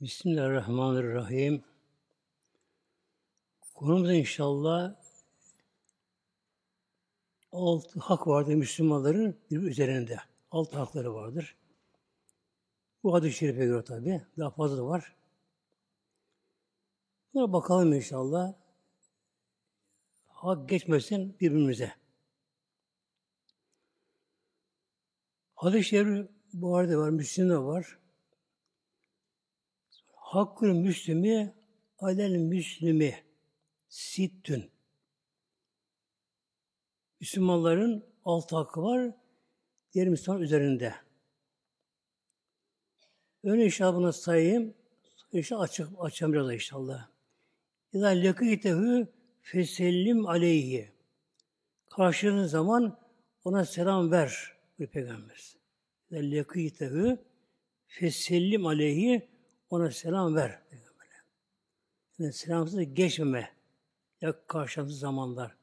Bismillahirrahmanirrahim. Konumuz inşallah altı hak vardır Müslümanların bir üzerinde. Altı hakları vardır. Bu hadis-i şerife göre tabi. Daha fazla da var. Buna bakalım inşallah. Hak geçmesin birbirimize. Hadis-i şerif bu arada var, Müslüm'de var. Hakkül Müslümi alel Müslümi sittün. Müslümanların altı hakkı var, diğer Müslüman üzerinde. Önce inşallah bunu sayayım. İnşallah açık, açacağım biraz inşallah. İzâ lekîtehu fesellim aleyhi. Karşılığın zaman ona selam ver. Bir peygamber. İzâ lekîtehu fesellim aleyhi ona selam ver. Yani selamsız geçmeme. Ya karşılıksız zamanlar.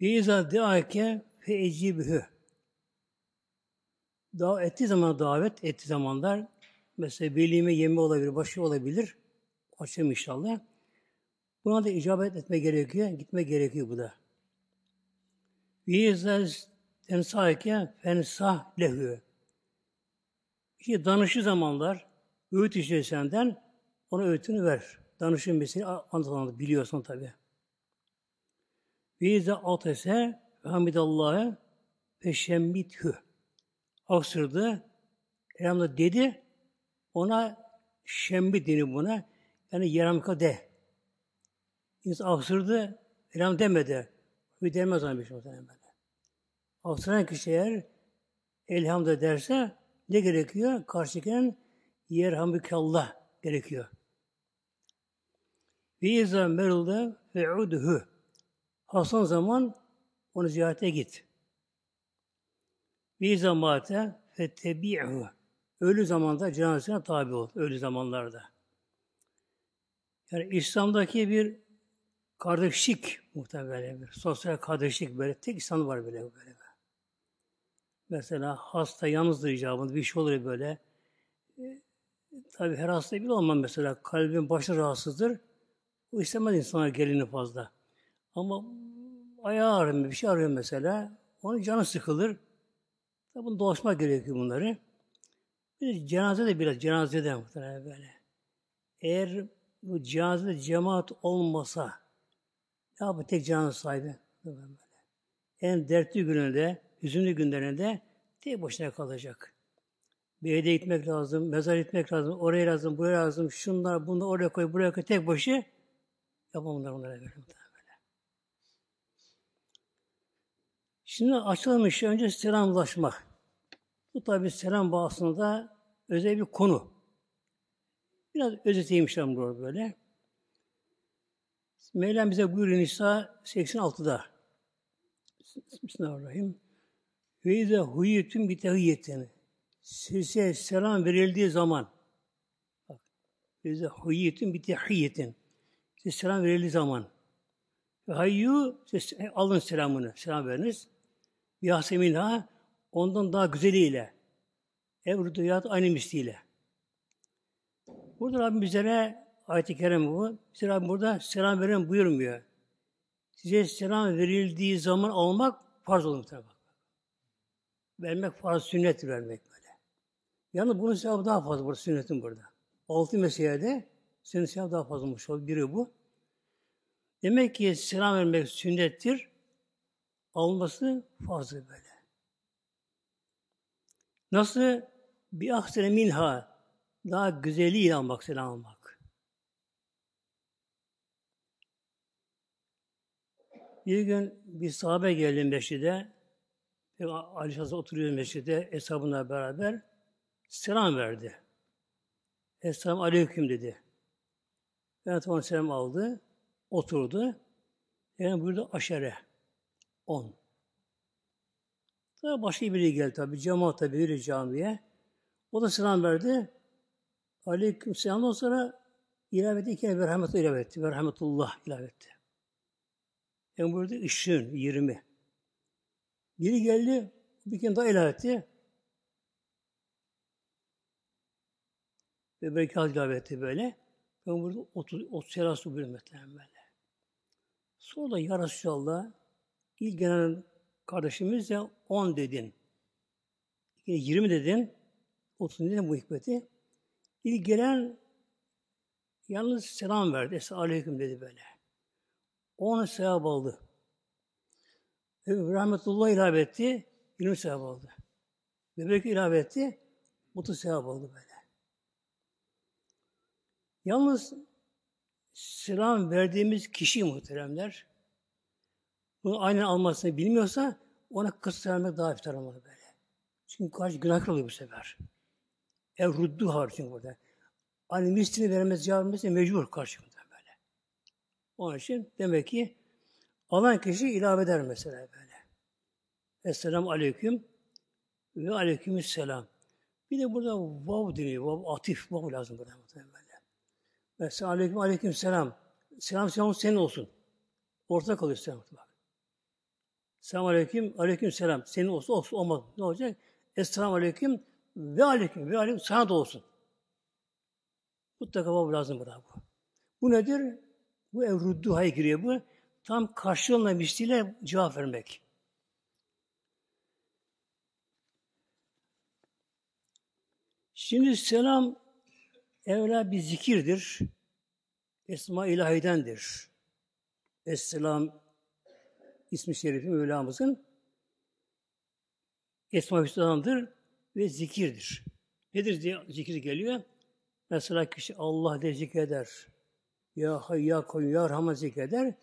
Ve izâ diâke fe ecibhü. Davet ettiği zaman davet ettiği zamanlar mesela velime yeme olabilir, başı olabilir. Açayım inşallah. Buna da icabet etme gerekiyor, gitme gerekiyor bu da. Ve izâ tensâke fensah lehü. İşte danışı zamanlar öğüt senden ona öğütünü ver. Danışın mesleği anlatılanı biliyorsun tabi. Ve izâ atese hamidallâhe ve şemmithü. Aksırdı. Elhamdülillah dedi. Ona şembi denir buna. Yani yaramka de. İnsan aksırdı. Elham demedi. Bir demez ona bir şey muhtemelen. Aksıran kişi eğer elhamda derse ne gerekiyor? Karşıken yerhamdükallah gerekiyor. Ve izâ merulde fe'udhü. Hasan zaman onu ziyarete git. Ve izâ mâte fettebi'hu. Ölü zamanda cenazesine tabi ol. Ölü zamanlarda. Yani İslam'daki bir kardeşlik muhtemelen bir sosyal kardeşlik böyle tek İslam var böyle böyle. Mesela hasta yalnızdır icabında bir şey olur böyle. E, tabii her hasta bir olmaz mesela. Kalbin başı rahatsızdır. O istemez insana gelini fazla. Ama ayağı ağrıyor, bir şey arıyor mesela. Onun canı sıkılır. Tabi bunu dolaşmak gerekiyor bunları. Bir de cenaze de biraz cenazede muhtemelen böyle. Eğer bu cenazede cemaat olmasa ne yapar tek cenaze sahibi? En dertli gününde, hüzünlü günlerinde tek başına kalacak. Bir yere gitmek lazım, mezar gitmek lazım, oraya lazım, buraya lazım, şunlar, bunlar oraya koy, buraya koy, tek başı yapamıyorlar onlara böyle. Şimdi açalım işte önce selamlaşma. Bu tabi selam bağısında özel bir konu. Biraz özeteyim işte burada böyle. Mevlam bize buyuruyor Nisa 86'da. Bismillahirrahmanirrahim. Ve izâ huyyetün bitehiyyetin. Size selam verildiği zaman izâ huyyetün bitehiyyetin. Size selam verildiği zaman hayyu siz alın selamını, selam veriniz. Yaseminha ondan daha güzeliyle. Evruduyat aynı misliyle. Burada Rabbim bizlere ayet-i kerim bu. Bize Rabbim burada selam veren buyurmuyor. Size selam verildiği zaman almak farz olur tabi. Vermek farz sünnet vermek böyle. Yani bunun sevabı daha fazla burada sünnetin burada. Altı meselede senin sevabı daha fazla olmuş oluyor. Biri bu. Demek ki selam vermek sünnettir. Alması fazla böyle. Nasıl? Bir ahsene minha daha güzeliyle almak, selam almak. Bir gün bir sahabe geldi meşride. Ali Hazretleri oturuyor meşride hesabına beraber selam verdi. Esselamu Aleyküm dedi. Ben tamam selam aldı. Oturdu. Yani burada aşere. On. Sonra başka biri geldi tabi. Cemaat tabi biri camiye. O da selam verdi. Aleyküm selamdan sonra ilave etti. İki merhamet ilave etti. Merhametullah ilave etti. Yani burada ışığın, yirmi. Biri geldi, bir kere daha ilave etti. ve berekat ilave etti böyle. Ben burada 30, 30 sene su böyle. Sonra da ya Resulallah ilk gelen kardeşimiz de 10 dedin. 20 dedin. 30 dedin bu hikmeti. İlk gelen yalnız selam verdi. Aleyküm dedi böyle. O ona sevap aldı. Rahmetullah ilave etti. 20 sevap aldı. Bebek ilave etti. 30 sevap aldı böyle. Yalnız selam verdiğimiz kişi muhteremler bunu aynen almasını bilmiyorsa ona kız vermek daha iftar olmalı böyle. Çünkü karşı günah oluyor bu sefer. Ev ruddu har çünkü burada. Hani mislini vermez, cevap vermez, mecbur karşımda böyle. Onun için demek ki alan kişi ilave eder mesela böyle. Esselamu aleyküm ve aleyküm selam. Bir de burada vav deniyor, vav atif, vav lazım burada. Mesela aleyküm aleyküm selam. Selam selam senin olsun. Ortak kalıyor selam. Bak. Selam aleyküm, aleyküm selam. Senin olsun, olsun olmaz. Ne olacak? Esselamu aleyküm ve aleyküm ve aleyküm sana da olsun. Mutlaka bu lazım burada bu. Bu nedir? Bu evrudduhaya giriyor bu. Tam karşılığında misliyle cevap vermek. Şimdi selam evla bir zikirdir. Esma ilahidendir. Esselam ismi şerifi Mevlamızın Esma Hüsna'dandır ve zikirdir. Nedir diye zikir geliyor? Mesela kişi Allah de zikreder. Ya Hay, Ya Koyun, Ya Rahman zikreder.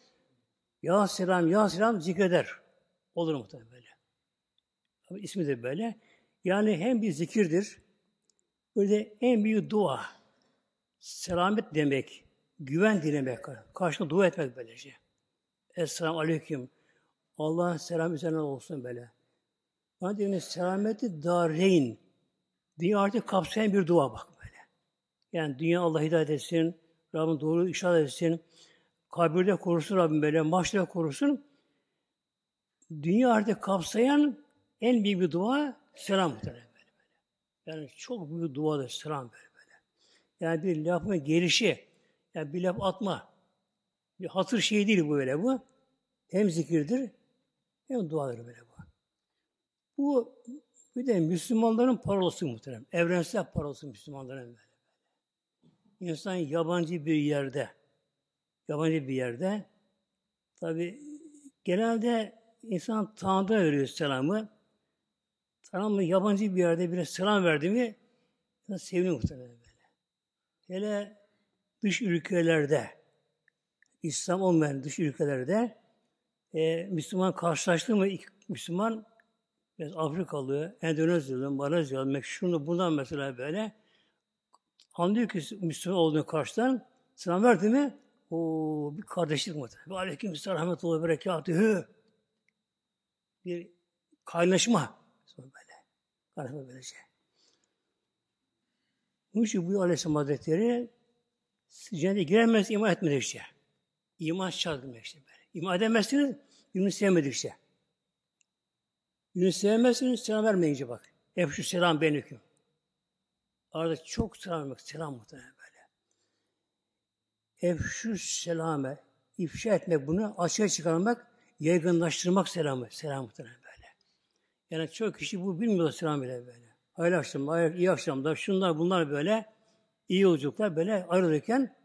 Ya Selam, Ya Selam zikreder. Olur muhtemelen böyle. Ama ismi de böyle. Yani hem bir zikirdir, böyle en büyük dua. Selamet demek, güven dilemek, karşılıklı dua etmek böylece. Esselamu Aleyküm. Allah'ın selam üzerine olsun böyle. Madem selameti dareyn. Dünya artık kapsayan bir dua bak böyle. Yani dünya Allah hidayet etsin, Rabbim doğru işaret etsin, kabirde korusun Rabbim böyle, maçta korusun. Dünya kapsayan en büyük bir dua selam böyle, böyle. Yani çok büyük duadır selam böyle böyle. Yani bir lafın gelişi, yani bir laf atma. Bir hatır şey değil bu böyle bu. Hem zikirdir hem duadır böyle bu. Bu bir de Müslümanların parolası muhterem. Evrensel parolası Müslümanların böyle. İnsan yabancı bir yerde, yabancı bir yerde, tabi genelde insan Tanrı'da veriyor selamı. Selamı yabancı bir yerde bile selam verdi mi, seviniyor muhtemelen böyle. Hele dış ülkelerde, İslam olmayan dış ülkelerde e, Müslüman karşılaştı mı Müslüman Mesela Afrikalı, Endonezyalı, Malezyalı, Mekşunlu bundan mesela böyle anlıyor ki Müslüman olduğunu karşıdan selam verdi mi o bir kardeşlik mı? Ve aleyküm rahmetullahi berekatühü. Bir kaynaşma. Böyle. Kaynaşma böylece. Bunun için bu Aleyhisselam Hazretleri cennete giremez iman etmedi işte. İman şart demek işte böyle. İman edemezsiniz, birbirini sevmedi işte. Birini sevmezsiniz, selam vermeyince bak. Hep şu selam ben hüküm. Arada çok selam vermek, selam muhtemelen. Efşü selame, ifşa etmek bunu, açığa çıkarmak, yaygınlaştırmak selamı, selam muhtemelen böyle. Yani çok kişi bu bilmiyor selam bile böyle. Hayırlı akşamlar, iyi akşamlar, şunlar bunlar böyle, iyi yolculuklar böyle ayrılırken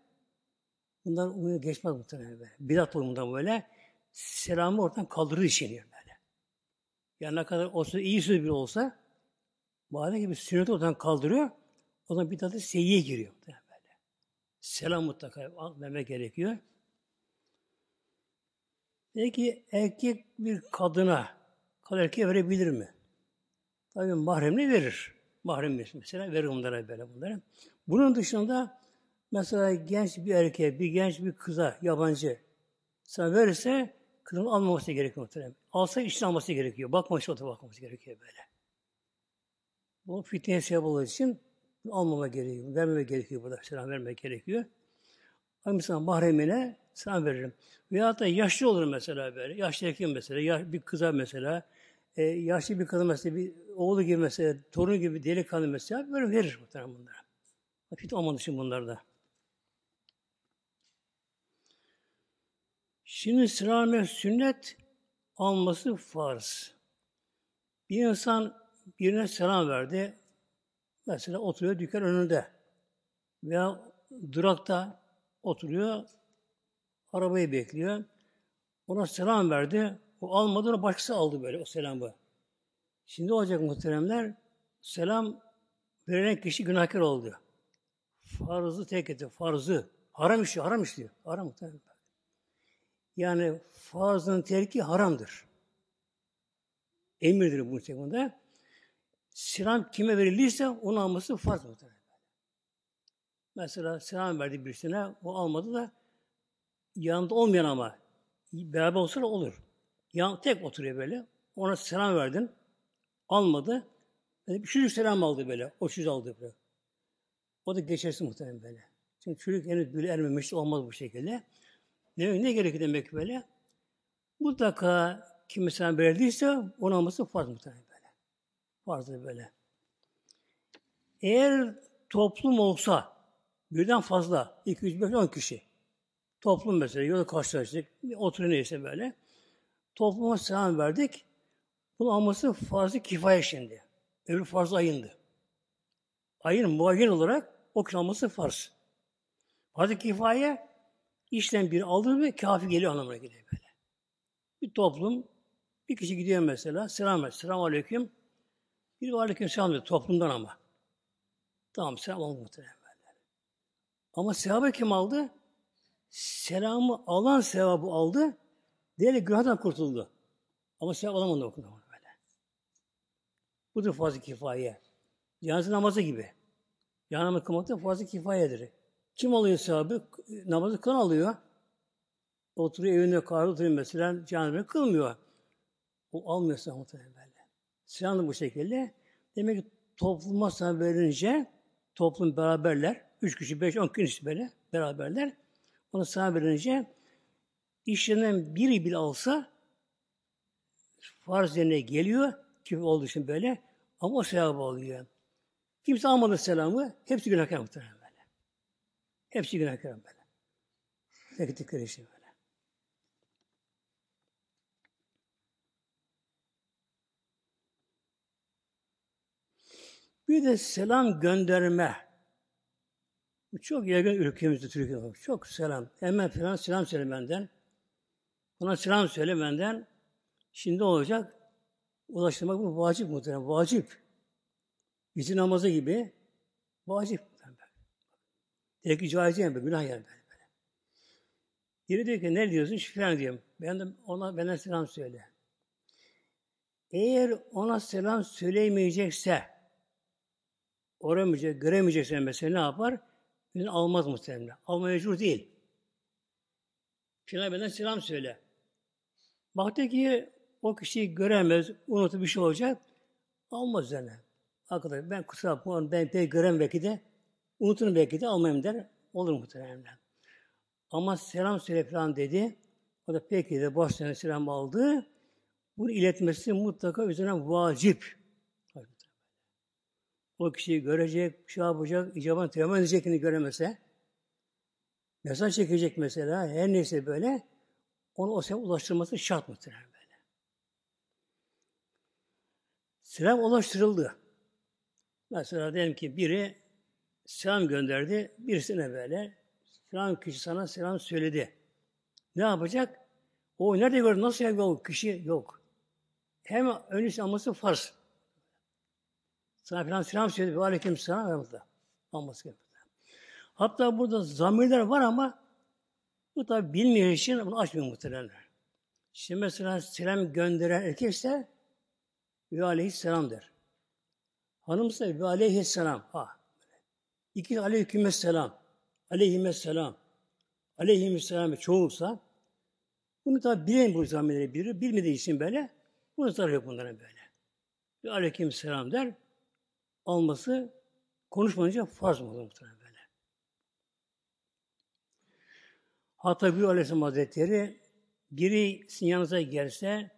bunlar umuyor geçmez muhtemelen böyle. Bidat bundan böyle. Selamı ortadan kaldırır işiniyor. Yani ne kadar olsa iyi söz bile olsa madem gibi sünnet oradan kaldırıyor o zaman bir tadı seyyiye giriyor. Böyle. Selam mutlaka vermek gerekiyor. Peki erkek bir kadına kadın erkeğe verebilir mi? Tabii mahremini verir. Mahrem mesela verir onlara böyle bunlara. Bunun dışında mesela genç bir erkeğe, bir genç bir kıza, yabancı sana verirse kızın almaması gerekiyor muhtemelen. Alsa işin alması gerekiyor. Bakmamış o da gerekiyor böyle. Bu fitneye sebep olduğu için almama gerekiyor. Vermeme gerekiyor burada. Selam vermek gerekiyor. Ama mesela mahremine selam veririm. Veyahut da yaşlı olur mesela böyle. Yaşlı erkek mesela. Yaş, bir kıza mesela. E, yaşlı bir kadın mesela. Bir oğlu gibi mesela. Torun gibi delikanlı mesela. Böyle verir muhtemelen bunlara. Fitne olmadığı için bunlarda. Şimdi selam sünnet alması farz. Bir insan birine selam verdi. Mesela oturuyor dükkan önünde. Veya durakta oturuyor. Arabayı bekliyor. Ona selam verdi. O almadı, onu başkası aldı böyle o selamı. Şimdi olacak muhteremler, selam verilen kişi günahkar oldu. Farzı tek etti, farzı. Haram işiyor, haram işliyor. Haram muhteremler. Yani farzın terki haramdır. Emirdir bu şekilde. Selam kime verildiyse onu alması farz muhtemelen. Mesela selam verdi birisine, o almadı da yanında olmayan ama beraber olsa da olur. Yan, tek oturuyor böyle. Ona selam verdin. Almadı. Yani bir çocuk selam aldı böyle. O çocuk aldı böyle. O da geçersin muhtemelen böyle. Çünkü çocuk henüz böyle ermemiş olmaz bu şekilde. Ne, ne gerekir demek böyle? Mutlaka kim selam verdiyse onu alması farz muhtemelen Farzdır böyle. Eğer toplum olsa birden fazla, 2, 3, 5, 10 kişi toplum mesela yolda karşılaştık, oturuyor neyse böyle. Topluma selam verdik. Bunu alması fazla kifaya şimdi. Öbür farz ayındı. Ayın muayyen olarak o kişi alması farz. Fazla kifaye işten bir aldığı ve kafi geliyor anlamına geliyor böyle. Bir toplum bir kişi gidiyor mesela selam et. Selam aleyküm. Bir aleyküm selam diyor toplumdan ama. Tamam selam alın muhtemelen. Ama sevabı kim aldı? Selamı alan sevabı aldı. Diğeri günahdan kurtuldu. Ama sevap alamadı okudu böyle. Budur fazla kifaye. Cenaze namazı gibi. Yanımı kılmakta fazla kifayedir. Kim alıyor sevabı? Namazı kılan alıyor. Oturuyor evinde kahve oturuyor mesela cenaze kılmıyor. O almıyor sevabı da bu şekilde. Demek ki topluma sana verince toplum beraberler. Üç kişi, beş, on kişi böyle beraberler. Onu sana verince işlerinden biri bile alsa farz yerine geliyor ki olduğu için böyle ama o sevabı oluyor. Kimse almadı selamı, hepsi günahkar muhtemelen böyle. Hepsi günahkar böyle. Peki dikkat işte böyle. Bir de selam gönderme. Bu çok yaygın ülkemizde Türkiye'de. Çok selam. Hemen falan selam söyle benden. Ona selam söyle benden. Şimdi olacak. Ulaştırmak bu vacip muhtemelen. Vacip. Bizim namazı gibi vacip. Direkt caiz yani, günah yani. Böyle, böyle. Biri diyor ki ne diyorsun? Şifren diyorum. Ben de ona benden selam söyle. Eğer ona selam söyleyemeyecekse, oramayacak, göremeyecekse mesela ne yapar? Birini almaz muhtemelen. Alma mecbur değil. Filan benden selam söyle. Baktı ki o kişiyi göremez, unutup bir şey olacak. Almaz üzerine. Arkadaş ben kusura bakma, ben pek görem belki de, unuturum belki de almayayım der. Olur muhtemelen. Ama selam söyle falan dedi. O da peki de boş selam aldı. Bunu iletmesi mutlaka üzerine vacip. O kişiyi görecek, şey yapacak, icabını temin edecekini göremese, mesaj çekecek mesela, her neyse böyle, onu o selam ulaştırması şart muhtemelen böyle. Selam ulaştırıldı. Mesela diyelim ki biri selam gönderdi, birisine böyle, selam kişi sana selam söyledi. Ne yapacak? O nerede gördü, nasıl yapıyor o kişi? Yok. Hem önüsü alması farz. Sana falan selam söyledi. Ve aleyküm selam aramızda. Olması gerekiyor. Hatta burada zamirler var ama bu tabi bilmeyen için bunu açmıyor muhtemelen. Şimdi mesela selam gönderen erkekse ve aleyhisselam der. Hanımsa ve aleyhisselam. Ha. İki aleykümselam. Aleyhisselam. Aleyhisselam çoğulsa bunu tabi bilen bu zamirleri bilir. Bilmediği için böyle bunu zararı yok bunlara böyle. Ve aleykümselam der alması konuşmayınca farz mı olur muhtemelen böyle. Hatta bir Aleyhisselam Hazretleri biri sizin yanınıza gelse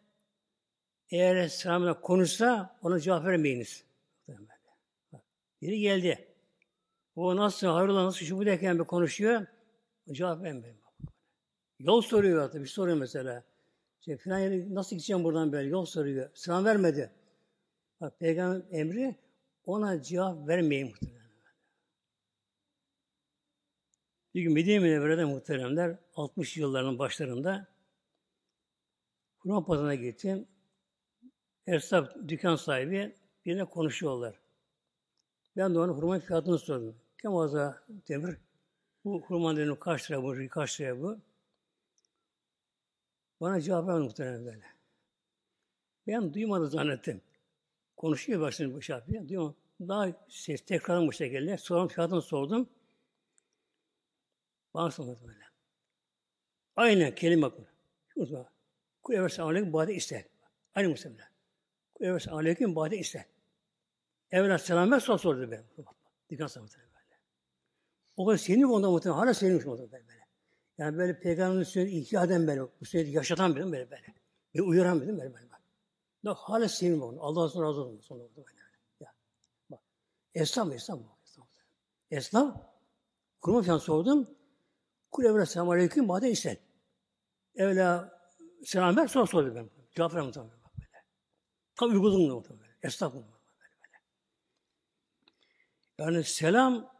eğer selamla konuşsa ona cevap vermeyiniz. Biri geldi. O nasıl, hayrola nasıl, şu bu derken bir konuşuyor. Cevap vermiyor. Yol soruyor hatta, bir soruyor mesela. İşte filan yere nasıl gideceğim buradan böyle, yol soruyor. Selam vermedi. Bak peygamber emri ona cevap vermeyin muhtemelen. Bir gün Medine Münevvere'de muhteremler 60 yılların başlarında Kurban pazarına gittim. Esnaf, dükkan sahibi birine konuşuyorlar. Ben de ona hurma fiyatını sordum. Kemaza demir, bu hurma dedim kaç lira bu, kaç lira bu? Bana cevap vermedi muhtemelen böyle. Ben duymadı zannettim. Konuşuyor başını bu şey yapıyor. Diyor, daha ses tekrarın bu şekilde. Sonra fiyatını sordum. Bana sormadı böyle. Aynen kelime bu. Şurada. Kul everse aleyküm bade ister. Aynı muhtemelen. Kul everse aleyküm bade ister. Evvela selam ver sonra sordu ben. Dikkat sana böyle. O kadar senin onda muhtemelen. Hala seninmiş onda böyle. Yani böyle peygamberin sünneti ihya eden böyle. Bu sünneti yaşatan benim böyle böyle. Bir uyaran benim böyle böyle. Bak hala sevim onu. Allah sonra razı olsun. Sonra böyle. Ya. Bak. Esnaf, esnaf. Esnaf. Esnaf. Kurma falan sordum. Kul evvela selamu aleyküm bade isen. Evvela selam ver sonra sordu ben. Cevap vermem tabii. Böyle. Tabi uyguladım da tabii. Esnaf bunu. Yani selam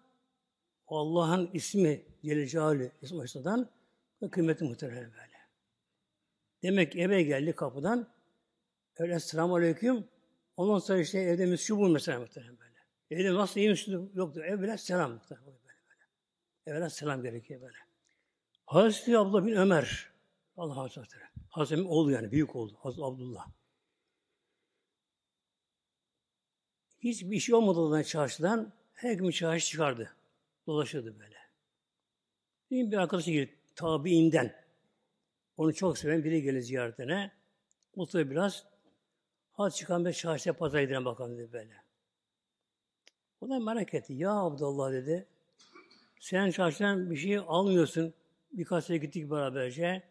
Allah'ın ismi Celle ismi açısından kıymeti muhtemelen böyle. Demek eve geldi kapıdan öyle selamun aleyküm ondan sonra işte evde bu mesela muhtemelen böyle. Evde nasıl iyi misin? Yoktu. Evvela selam muhtemelen böyle böyle. Evvela selam gerekiyor böyle. Hazreti Abdullah bin Ömer Allah Hazretleri. Hazreti oğlu yani büyük oğlu. Hazreti Abdullah. Hiçbir şey olmadan çarşıdan her gün çarşı çıkardı. Dolaşıyordu böyle. Bir, bir arkadaşı geldi tabiinden. Onu çok seven biri gelir ziyaretine. Mutlu biraz. Hadi çıkan bir çarşıya pazara gidelim bakalım dedi böyle. O da merak etti. Ya Abdullah dedi. Sen çarşıdan bir şey almıyorsun. Birkaç sene gittik beraberce.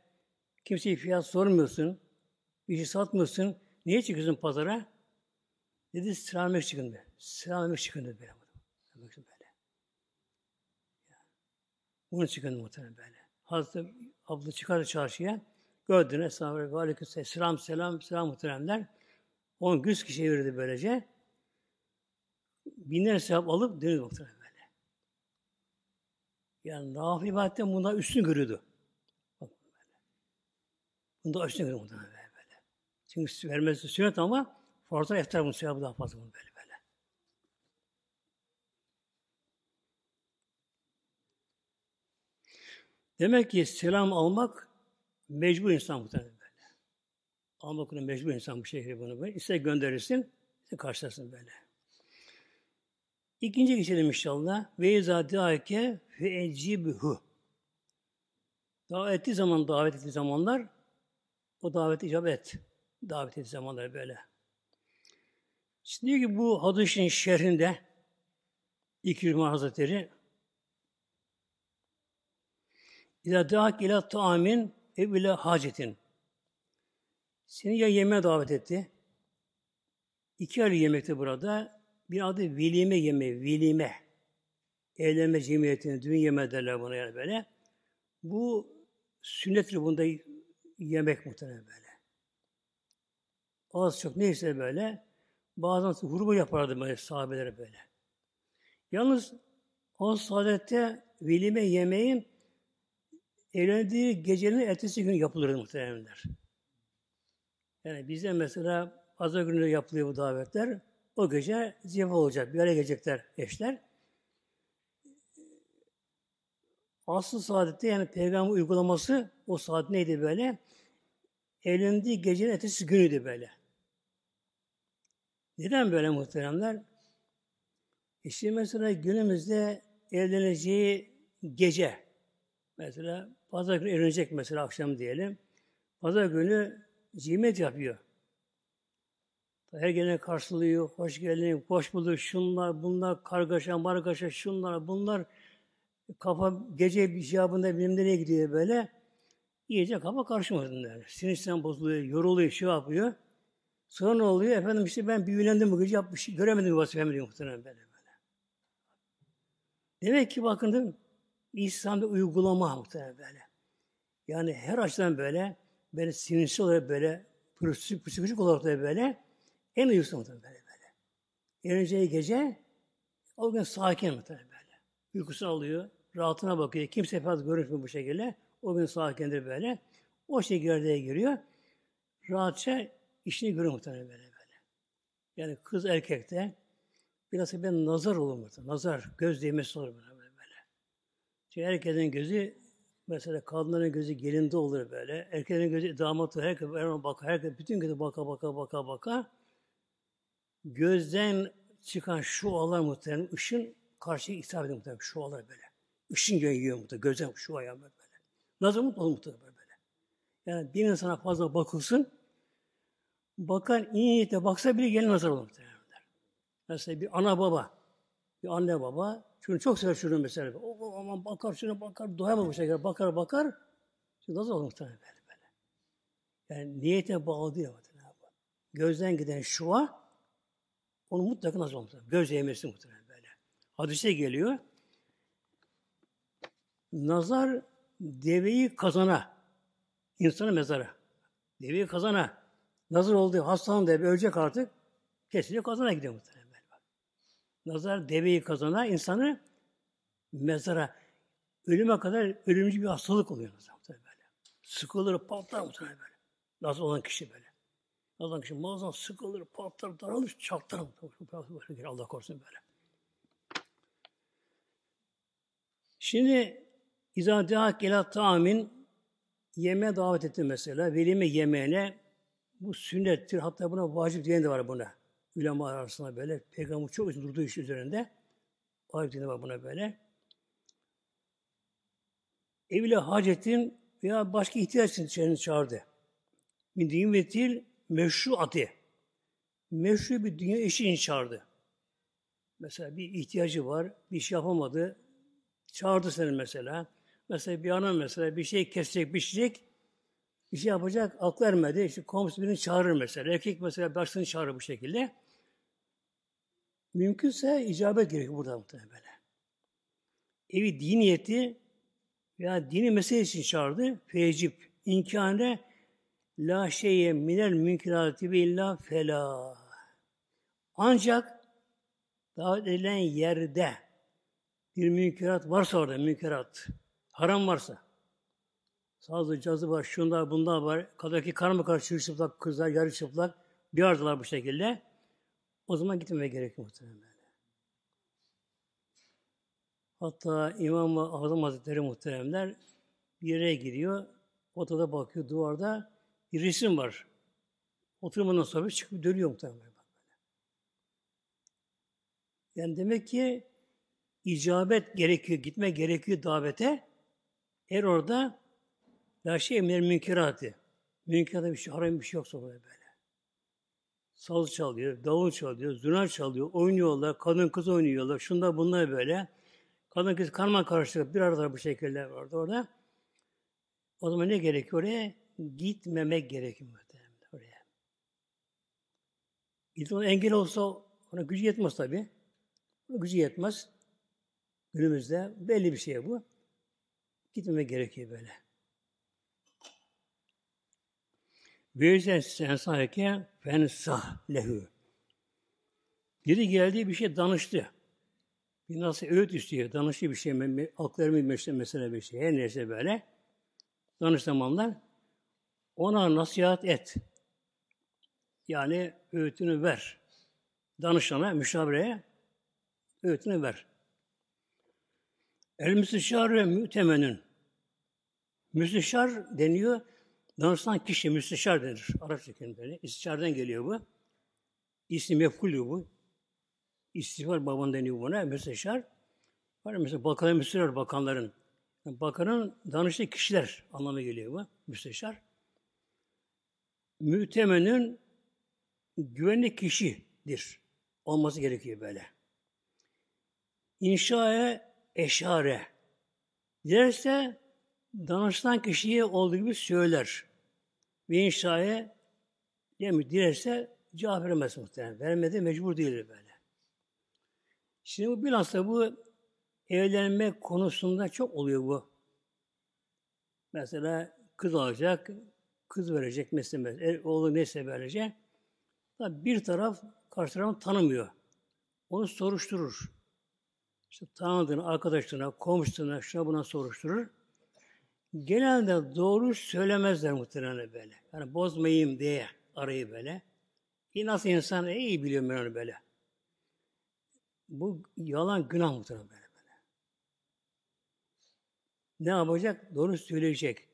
Kimseye fiyat sormuyorsun. Bir şey satmıyorsun. Niye çıkıyorsun pazara? Dedi selam çıkın be. Selam çıkın dedi böyle. böyle. Bunu çıkın muhtemelen böyle. Hazreti abla çıkardı çarşıya. Gördüğünüz Estağfurullah. Aleyküm selam, selam, selam muhteremler. On yüz kişiye verirdi böylece. Binler sevap alıp dönüyor muhtemelen böyle. Yani nafile ibadetten bundan üstün görüyordu. Böyle. Bunda üstün görüyordu muhtemelen böyle. böyle. Çünkü vermesi sünnet ama farzlar eftar bunun sevabı daha fazla bunun böyle. Demek ki selam almak mecbur insan muhtemelen böyle. Almak mecbur insan bu şekilde bunu böyle. İster gönderirsin, ister karşılasın böyle. İkinci geçelim inşallah. Ve izâ dâike fe ecibhu. Davet ettiği zaman, davet ettiği zamanlar o davet icabet et. Davet ettiği zamanlar böyle. Şimdi diyor ki bu hadisinin şerhinde İkrimah Hazretleri İzâ dâk ilâ ta'amin ev ile hacetin. Seni ya yemeğe davet etti. İki ayrı yemekte burada. Bir adı velime yemeği, velime. Evlenme cemiyetinin düğün yemeği derler buna yani böyle. Bu sünnettir bunda yemek muhtemelen böyle. Az çok neyse böyle. Bazen hurma yapardı böyle sahabelere böyle. Yalnız o saadette velime yemeğin evlendiği gecenin ertesi gün yapılır muhtemelenler. Yani bizde mesela pazar günü yapılıyor bu davetler. O gece ziyaret olacak. Bir araya gelecekler eşler. Asıl saadette yani peygamber uygulaması o saat neydi böyle? Evlendiği gecenin ertesi günüydü böyle. Neden böyle muhteremler? İşte mesela günümüzde evleneceği gece mesela Pazar günü evlenecek mesela akşam diyelim. Pazar günü cimet yapıyor. Her gene karşılıyor, hoş geldin, hoş bulduk, şunlar, bunlar, kargaşa, margaşa, şunlar, bunlar. Kafa gece icabında bilmem nereye gidiyor böyle. İyice kafa karışmasın der. Sinirsinden bozuluyor, yoruluyor, şey yapıyor. Sonra ne oluyor? Efendim işte ben büyülendim bu gece yapmış, göremedim bu vazifemi diyor muhtemelen böyle böyle. Demek ki bakın İslam'da uygulama muhtemelen böyle. Yani her açıdan böyle, böyle sinirsiz olarak böyle, psikolojik olarak da böyle, en uyusu muhtemelen böyle böyle. Geleceği gece, o gün sakin muhtemelen böyle. Uykusunu alıyor, rahatına bakıyor. Kimse fazla görüşmüyor bu şekilde. O gün sakindir böyle. O şekilde giriyor. Rahatça işini görüyor muhtemelen böyle böyle. Yani kız erkekte biraz bir nazar olur muhtemelen. Nazar, göz değmesi olur böyle böyle. Çünkü herkesin gözü mesela kadınların gözü gelinde olur böyle. Erkeklerin gözü damat. Herkes bakar, herkes bütün gözü baka baka baka baka. Gözden çıkan şu alan muhtemelen ışın karşıya isabet ediyor muhtemelen şu alan böyle. Işın yiyor muhtemelen. Gözden şu ayağı böyle. Nazar mutlu olur muhtemelen böyle. Yani bir insana fazla bakılsın, bakan iyi niyetle baksa bile gelin nazar olur muhtemelen. Mesela bir ana baba, bir anne baba, çünkü çok sever çocuğunu mesela. O aman bakar şuna bakar, doyamaz bu şekilde. Bakar bakar. Çünkü nasıl olur muhtemelen böyle böyle. Yani niyete bağlı muhtemelen. Gözden giden şua, onu mutlaka nasıl olmuş? Göz yemesi muhtemelen böyle. Hadise geliyor. Nazar deveyi kazana, insanı mezara. Deveyi kazana. Nazar oldu, hastalandı, ölecek artık. Kesinlikle kazana gidiyor muhtemelen. Nazar deveyi kazana, insanı mezara, ölüme kadar ölümcü bir hastalık oluyor nazar böyle. Sıkılır, patlar muhtemelen böyle. Nazar olan kişi böyle. Nazar olan kişi muazzam sıkılır, patlar, daralır, çatlar. Allah korusun böyle. Şimdi İzâ dâhak ilâ ta'amin yeme davet etti mesela. Velime yemeğine bu sünnettir. Hatta buna vacip diyen de var buna. Ülema arasında böyle. Peygamber çok uzun durduğu iş üzerinde. Diyen de var buna böyle. Evle hacetin veya başka ihtiyaç için çağırdı. Bir din ve til meşru atı. Meşru bir dünya eşi için çağırdı. Mesela bir ihtiyacı var, bir şey yapamadı. Çağırdı seni mesela. Mesela bir ana mesela bir şey kesecek, biçecek, bir şey yapacak, aklı ermedi. İşte komşu birini çağırır mesela. Erkek mesela başını çağırır bu şekilde. Mümkünse icabet gerekiyor burada muhtemelen böyle. Evi din niyeti veya dini mesele için çağırdı. Fecip, inkâne la şeyye minel ve illa fela. Ancak davet edilen yerde bir münkerat varsa orada münkerat, haram varsa, sazı, cazı var, şunlar, bunlar var, kadaki karma karşı çıplak kızlar, yarı çıplak, bir aradalar bu şekilde. O zaman gitmemeye gerekiyor muhtemelen böyle. Hatta İmam-ı Azam Hazretleri muhteremler bir yere gidiyor, odada bakıyor duvarda, bir resim var. Oturmadan sonra çıkıp dönüyor muhtemelen. Yani demek ki icabet gerekiyor, gitme gerekiyor davete. Eğer orada la şey emir münkeratı. Münkerata bir şey, haram bir şey yoksa böyle böyle. Saz çalıyor, davul çalıyor, zurna çalıyor, oynuyorlar, kadın kız oynuyorlar, şunda bunlar böyle. Kadın kız karma karışık bir arada bu şekilde vardı orada. O zaman ne gerekiyor oraya? Gitmemek gerekiyor muhtemelen oraya. Gitme engel olsa ona gücü yetmez tabi. Gücü yetmez. Günümüzde belli bir şey bu. Gitmemek gerekiyor böyle. Böylece sen sahike fensah lehü. Biri geldi bir şey danıştı. Bir nasıl öğüt istiyor. Danıştı bir şey. Aklarımı mesela bir şey. Her neyse böyle. Danış zamanlar ona nasihat et. Yani öğütünü ver. Danışana, müşavireye öğütünü ver. El müsteşar ve mütemenün. Müsteşar deniyor, danışılan kişi müsteşar denir. Arapça kelimeleri. İstişareden geliyor bu. İsmi mefkulü bu. İstihbar baban deniyor buna, müsteşar. Var mesela bakanlar, müsteşar bakanların. Yani bakanın danıştığı kişiler anlamı geliyor bu, müsteşar. Mütemenün güvenli kişidir. Olması gerekiyor böyle. İnşae eşare. Dilerse danışılan kişiye olduğu gibi söyler. Ve inşaya yani dilerse cevap vermez muhtemelen. Vermedi mecbur değildir böyle. Şimdi bu bilhassa bu evlenme konusunda çok oluyor bu. Mesela kız alacak, kız verecek mesela, oğlu neyse verecek. Bir taraf karşı tarafı tanımıyor. Onu soruşturur. İşte tanıdığını, arkadaşlarına, komşusuna, şuna buna soruşturur. Genelde doğru söylemezler muhtemelen böyle. Yani bozmayayım diye arayı böyle. İyi nasıl insan e, iyi biliyorum ben onu böyle. Bu yalan günah muhtemelen böyle. böyle. Ne yapacak? Doğru söyleyecek.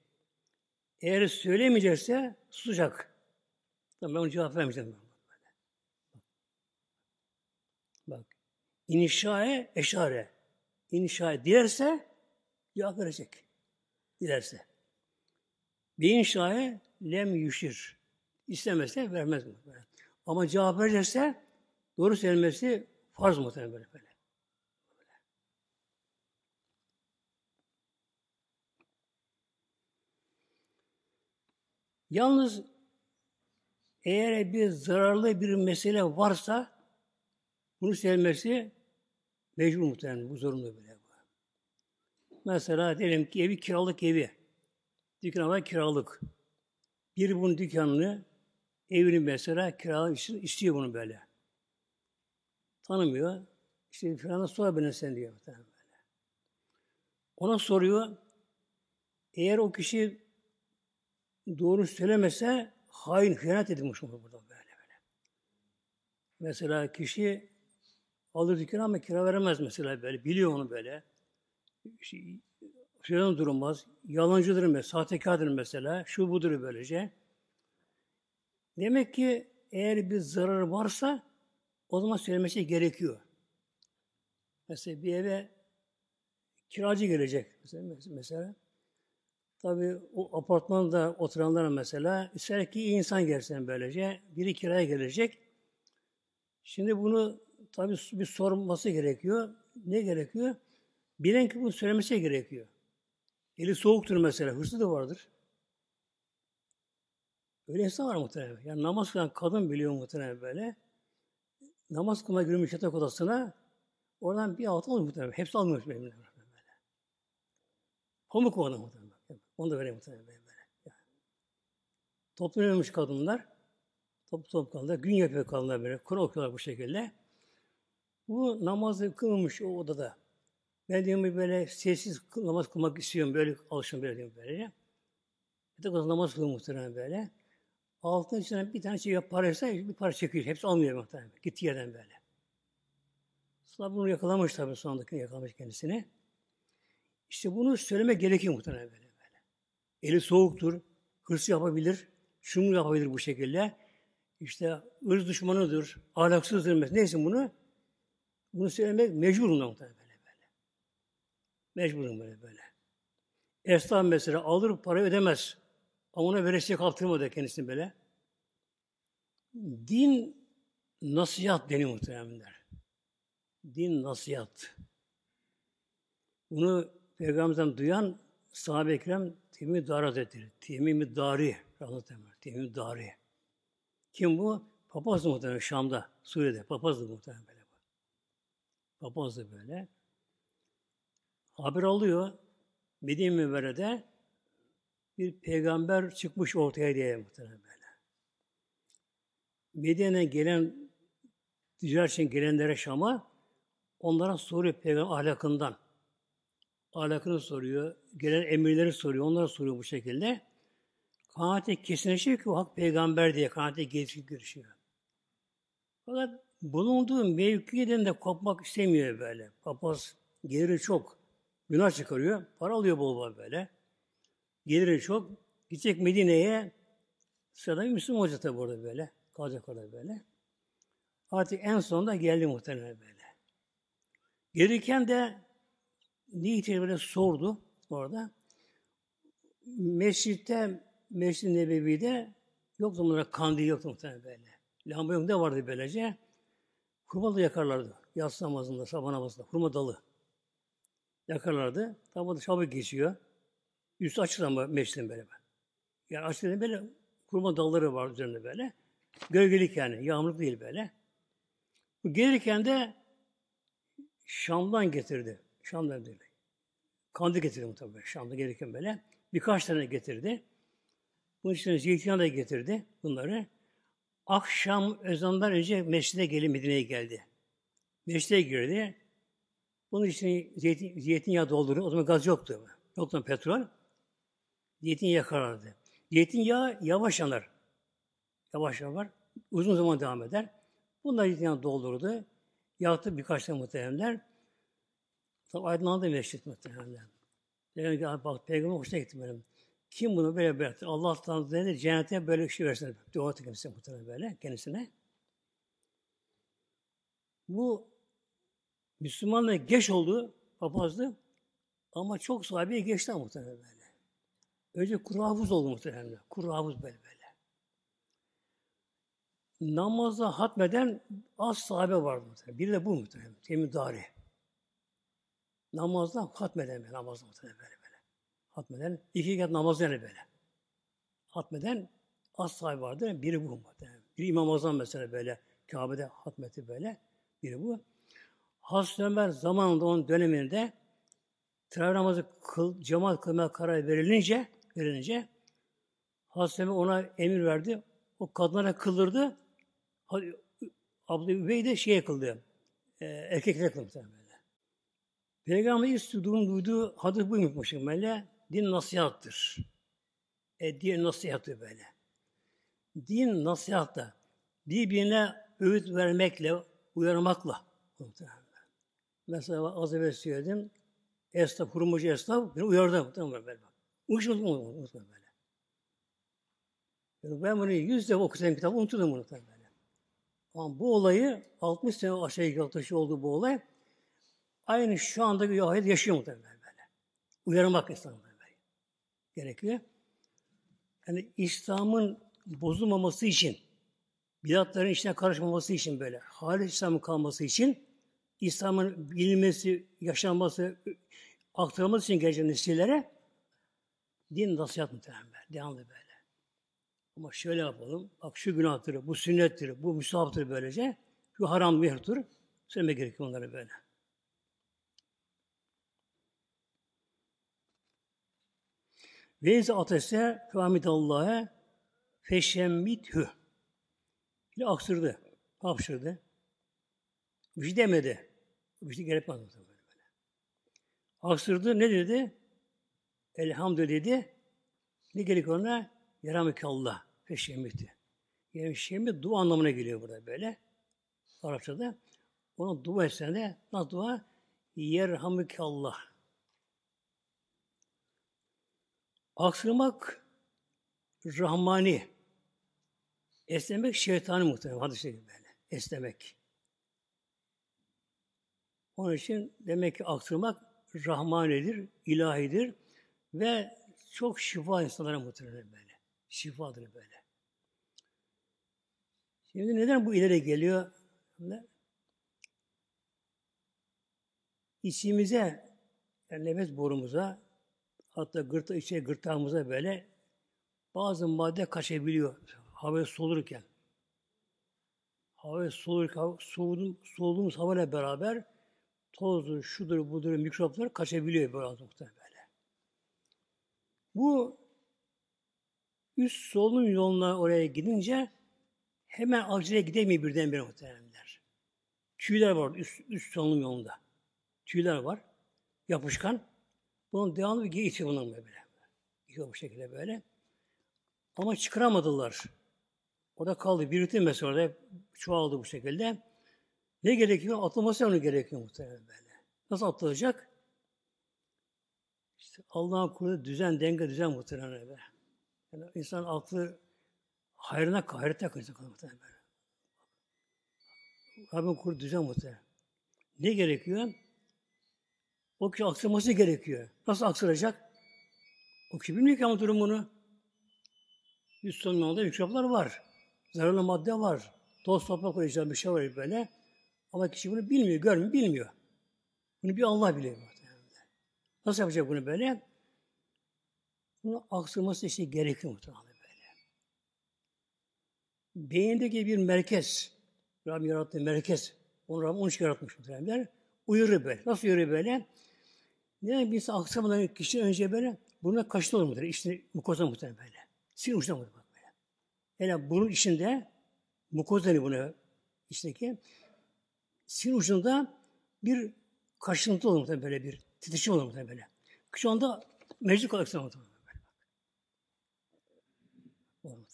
Eğer söylemeyecekse susacak. Tamam ben ona cevap vermeyeceğim. Böyle. Bak. İnşae eşare. İnşa dilerse cevap verecek. Dilerse. Bir inşae lem yüşir. İstemezse vermez mi? Ama cevap verecekse doğru söylemesi farz muhtemelen böyle. böyle. Yalnız eğer bir zararlı bir mesele varsa bunu söylemesi mecbur muhtemelen bu zorunlu bile. Mesela diyelim ki evi kiralık evi. Dükkan var kiralık. Bir bunun dükkanını evini mesela kiralık istiyor bunu böyle. Tanımıyor. İşte falan sonra bana sen diyor. Böyle. Ona soruyor. Eğer o kişi doğru söylemese hain, hıyanet edilmiş olur burada böyle böyle. Mesela kişi alır dükkanı ama kira veremez mesela böyle. Biliyor onu böyle. İşte, şeyden durmaz. Yalancıdır mesela, sahtekardır mesela. Şu budur böylece. Demek ki eğer bir zarar varsa o zaman söylemesi gerekiyor. Mesela bir eve kiracı gelecek mesela. mesela. Tabi o apartmanda oturanlar mesela ister ki insan gelsin böylece. Biri kiraya gelecek. Şimdi bunu tabi bir sorması gerekiyor. Ne gerekiyor? Bilen ki bunu söylemesi gerekiyor. Eli soğuktur mesela. Hırsı da vardır. Öyle insan var muhtemelen. Yani namaz kılan kadın biliyor muhtemelen böyle. Namaz kılma girmiş yatak odasına oradan bir altı alıyor muhtemelen. Hepsi almıyor benim böyle. Pamuk o adam muhtemelen. Onu da vereyim muhtemelen böyle. Yani. Toplanıyormuş kadınlar. Top top kadınlar. Gün yapıyor kadınlar böyle. Kur'an okuyorlar bu şekilde. Bu namazı kılmış o odada. Ben diyorum böyle sessiz namaz kılmak istiyorum. Böyle alışım böyle diyorum böyle. Bir de namaz kılıyor muhtemelen böyle. Altına içinden bir tane şey paraysa bir para çekiyor. Hepsi almıyor muhtemelen. Gittiği yerden böyle. Sonra bunu yakalamış tabii sonundaki yakalamış kendisini. İşte bunu söyleme gerekiyor muhtemelen böyle böyle. Eli soğuktur, hırs yapabilir, şunu yapabilir bu şekilde. İşte ırz düşmanıdır, ahlaksızdır. Neyse bunu, bunu söylemek mecbur muhtemelen. Mecburum böyle böyle. Esnaf mesela alır para ödemez. Ama ona veresiye kaptırmadı kendisini böyle. Din nasihat deniyor muhtemelenler. Din nasihat. Bunu Peygamberden duyan sahabe-i kiram Temim Dari Hazretleri. Temim Dari. Temim Dari. Kim bu? Papazdı muhtemelen Şam'da, Suriye'de. Papazdı muhtemelen böyle. Papazdı böyle. Haber alıyor. Medine Münverre'de bir peygamber çıkmış ortaya diye muhtemelen böyle. Medine'den gelen ticaret için gelenlere Şam'a onlara soruyor peygamber ahlakından. Ahlakını soruyor, gelen emirleri soruyor, onlara soruyor bu şekilde. Kanaati kesinleşiyor ki o hak peygamber diye kanaati gelişip görüşüyor. Fakat bulunduğu mevkiden de kopmak istemiyor böyle. Papaz geliri çok. Günah çıkarıyor. Para alıyor bol bol böyle. Geliri çok. Gidecek Medine'ye sıradan bir Müslüman olacak tabi orada böyle. Kalacak orada böyle. Artık en sonunda geldi muhtemelen böyle. Gelirken de niyetiyle böyle sordu orada. Mescitte, Mescid-i Nebevi'de yoktu bunlara kandil yoktu muhtemelen böyle. Lamba yok ne vardı böylece? Hurma da yakarlardı. Yatsı namazında, sabah namazında. Hurma dalı. Yakarlardı. Tam da çabuk geçiyor. Üstü açık ama meşrin böyle. Yani açık böyle kurma dalları var üzerinde böyle. Gölgelik yani. Yağmurluk değil böyle. Bu gelirken de Şam'dan getirdi. Şam'dan böyle. Kandı getirdi muhtemelen. Şam'da gereken böyle. Birkaç tane getirdi. Bunun için zeytinyağı da getirdi bunları. Akşam ezandan önce mescide gelip Medine'ye geldi. Mescide girdi. Bunun için zeytin, zeytinyağı doldurdu. O zaman gaz yoktu. Yoktu petrol. Zeytinyağı karardı. Zeytinyağı yavaş yanar. Yavaş yanar. Uzun zaman devam eder. Bunlar zeytinyağı doldurdu. Yaktı birkaç tane muhtemelenler. Tabi aydınlandı mescid muhtemelen. Dedim ki bak peygamber hoşuna gitti benim. Kim bunu böyle bıraktı? Allah'tan dedi cennete böyle bir şey versin. Dua etti kendisine muhtemelen böyle kendisine. Bu Müslümanla geç oldu papazdı ama çok sahabeye geçti muhtemelen böyle. Önce kuru oldu muhtemelen. Kuru havuz böyle böyle. Namazda hatmeden az sahabe vardı muhtemelen. Biri de bu muhtemelen. Temin Dari. Namazda hatmeden böyle, namazda muhtemelen böyle böyle. Hatmeden, iki kez namaz yani böyle. Hatmeden az sahibi vardı. Biri bu muhtemelen. Biri İmam Azam mesela böyle. Kabe'de hatmeti böyle. Biri bu. Hazreti Ömer zamanında onun döneminde teravih namazı kıl, cemaat kılmaya karar verilince, verilince Hazreti Ömer ona emir verdi. O kadınlara kıldırdı. Abdü Übey de şeye kıldı. E, erkeklere kıldı. Böyle. Peygamber ilk duyduğum, duyduğu hadis buymuş böyle. Din nasihattır. E, din nasihatı böyle. Din nasihatta. Birbirine öğüt vermekle, uyarmakla. Mesela az evvel söyledim. Esnaf, hurmacı esnaf beni uyardı. Tamam böyle. Uyuşmadım unutmadım böyle. Yani ben bunu yüz defa okusam kitabı unuturdum bunu tabii böyle. Ama bu olayı 60 sene aşağı yaklaşık oldu bu olay. Aynı şu anda bir ayet yaşıyor muhtemelen böyle. Uyarmak İslam'a böyle. Gerekiyor. Yani İslam'ın bozulmaması için, bidatların içine karışmaması için böyle, halis İslam'ın kalması için, İslam'ın bilinmesi, yaşanması, aktarılması için gelecek nesillere din nasihat muhtemelen. Devamlı böyle. Ama şöyle yapalım. Bak şu günahtır, bu sünnettir, bu müsabıktır böylece. Şu haram mehtur. Söyleme gerekiyor onları böyle. Ve iz atese Allah'a feşemmithü. Yine aksırdı, hapşırdı. Bir şey demedi. Bir şey gerekmez. Böyle böyle. Aksırdı, ne dedi? Elhamdülillah dedi. Ne gerek ona? Yaramik Allah. Feşemmithü. Yani şemmit dua anlamına geliyor burada böyle. Arapçada. Ona dua etsene de nasıl dua? Yerhamik Allah. Aksırmak rahmani. Esnemek şeytani muhtemelen. Hadis-i böyle. Esnemek. Onun için demek ki aksırmak rahmanidir, ilahidir ve çok şifa insanlara muhtemelen böyle. Şifadır böyle. Şimdi neden bu ileri geliyor? İçimize, yani nefes borumuza, hatta gırta, içe gırtlağımıza böyle bazı madde kaçabiliyor hava solurken. Hava solurken, soğuduğumuz havayla beraber tozdur, şudur, budur, mikroplar kaçabiliyor böyle böyle. Bu üst solunum yoluna oraya gidince hemen akciğere gidemiyor birdenbire muhtemelenler. Tüyler var üst, üst solunum yolunda. Tüyler var. Yapışkan. Bunun devamlı bir geçiyor bunun böyle. Gidiyor bu şekilde böyle. Ama çıkaramadılar. Orada kaldı. Bir rutin mesela orada çoğaldı bu şekilde. Ne gerekiyor? Atılması onu gerekiyor muhtemelen böyle. Nasıl atılacak? İşte Allah'ın kurduğu düzen, denge, düzen muhtemelen böyle. Yani insan aklı hayrına, hayrete kaçacak muhtemelen böyle. Rabbin kurduğu düzen muhtemelen. Ne gerekiyor? O kişi aksırması gerekiyor. Nasıl aksıracak? O kişi bilmiyor ki ama durumunu. Yüz sonunda mikroplar var. Zararlı madde var. Toz toprak koyacağım bir şey var böyle. Ama kişi bunu bilmiyor, görmüyor, bilmiyor. Bunu bir Allah biliyor. Nasıl yapacak bunu böyle? Bunu aksırması işte gerekiyor muhtemelen böyle. Beyindeki bir merkez, Rabbim yarattığı merkez, onu Rabbim onun için yaratmış muhtemelen. Uyarı böyle. Nasıl uyarı böyle? Ne birisi aksamadan kişi önce böyle burnuna kaşıntı olur muhtemelen. İşte mukoza muhtemelen böyle. Sinir ucuna muhtemelen böyle. Yani burun içinde mukoza deniyor buna içindeki. Sinir ucunda bir kaşıntı olur muhtemelen böyle bir titreşim olur muhtemelen böyle. Şu anda meclis olarak muhtemelen böyle.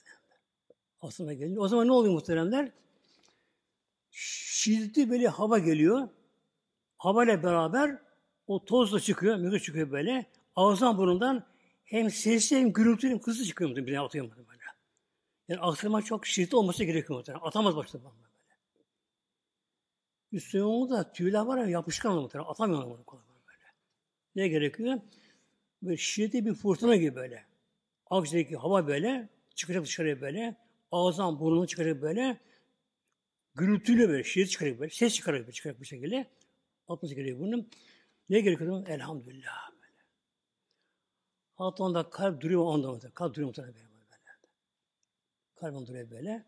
Aslında gelince. O zaman ne oluyor muhteremler? Şiddetli böyle hava geliyor. Hava ile beraber o toz da çıkıyor, mükü çıkıyor böyle. Ağızdan burundan hem sesli hem gürültülü hem hızlı çıkıyor muhtemelen. Bir atıyor muhtemelen. Yani aksırma çok şiddetli olması gerekiyor muhtemelen. Atamaz başta böyle. Üstüne onu da tüyler var ya yapışkan muhtemelen. Atamıyor onu kolay böyle. Ne gerekiyor? Böyle şiddetli bir fırtına gibi böyle. Avcıdaki hava böyle çıkacak dışarıya böyle. Ağızdan burnunu çıkaracak böyle. Gürültülü böyle şiddetli çıkaracak böyle. Ses çıkaracak böyle çıkaracak bu şekilde. Atması gerekiyor bunun. Ne gerekiyor? Elhamdülillah. Böyle. Hatta onda kalp duruyor onda? Kalp duruyor muhtemelen böyle. böyle. Kalp duruyor böyle.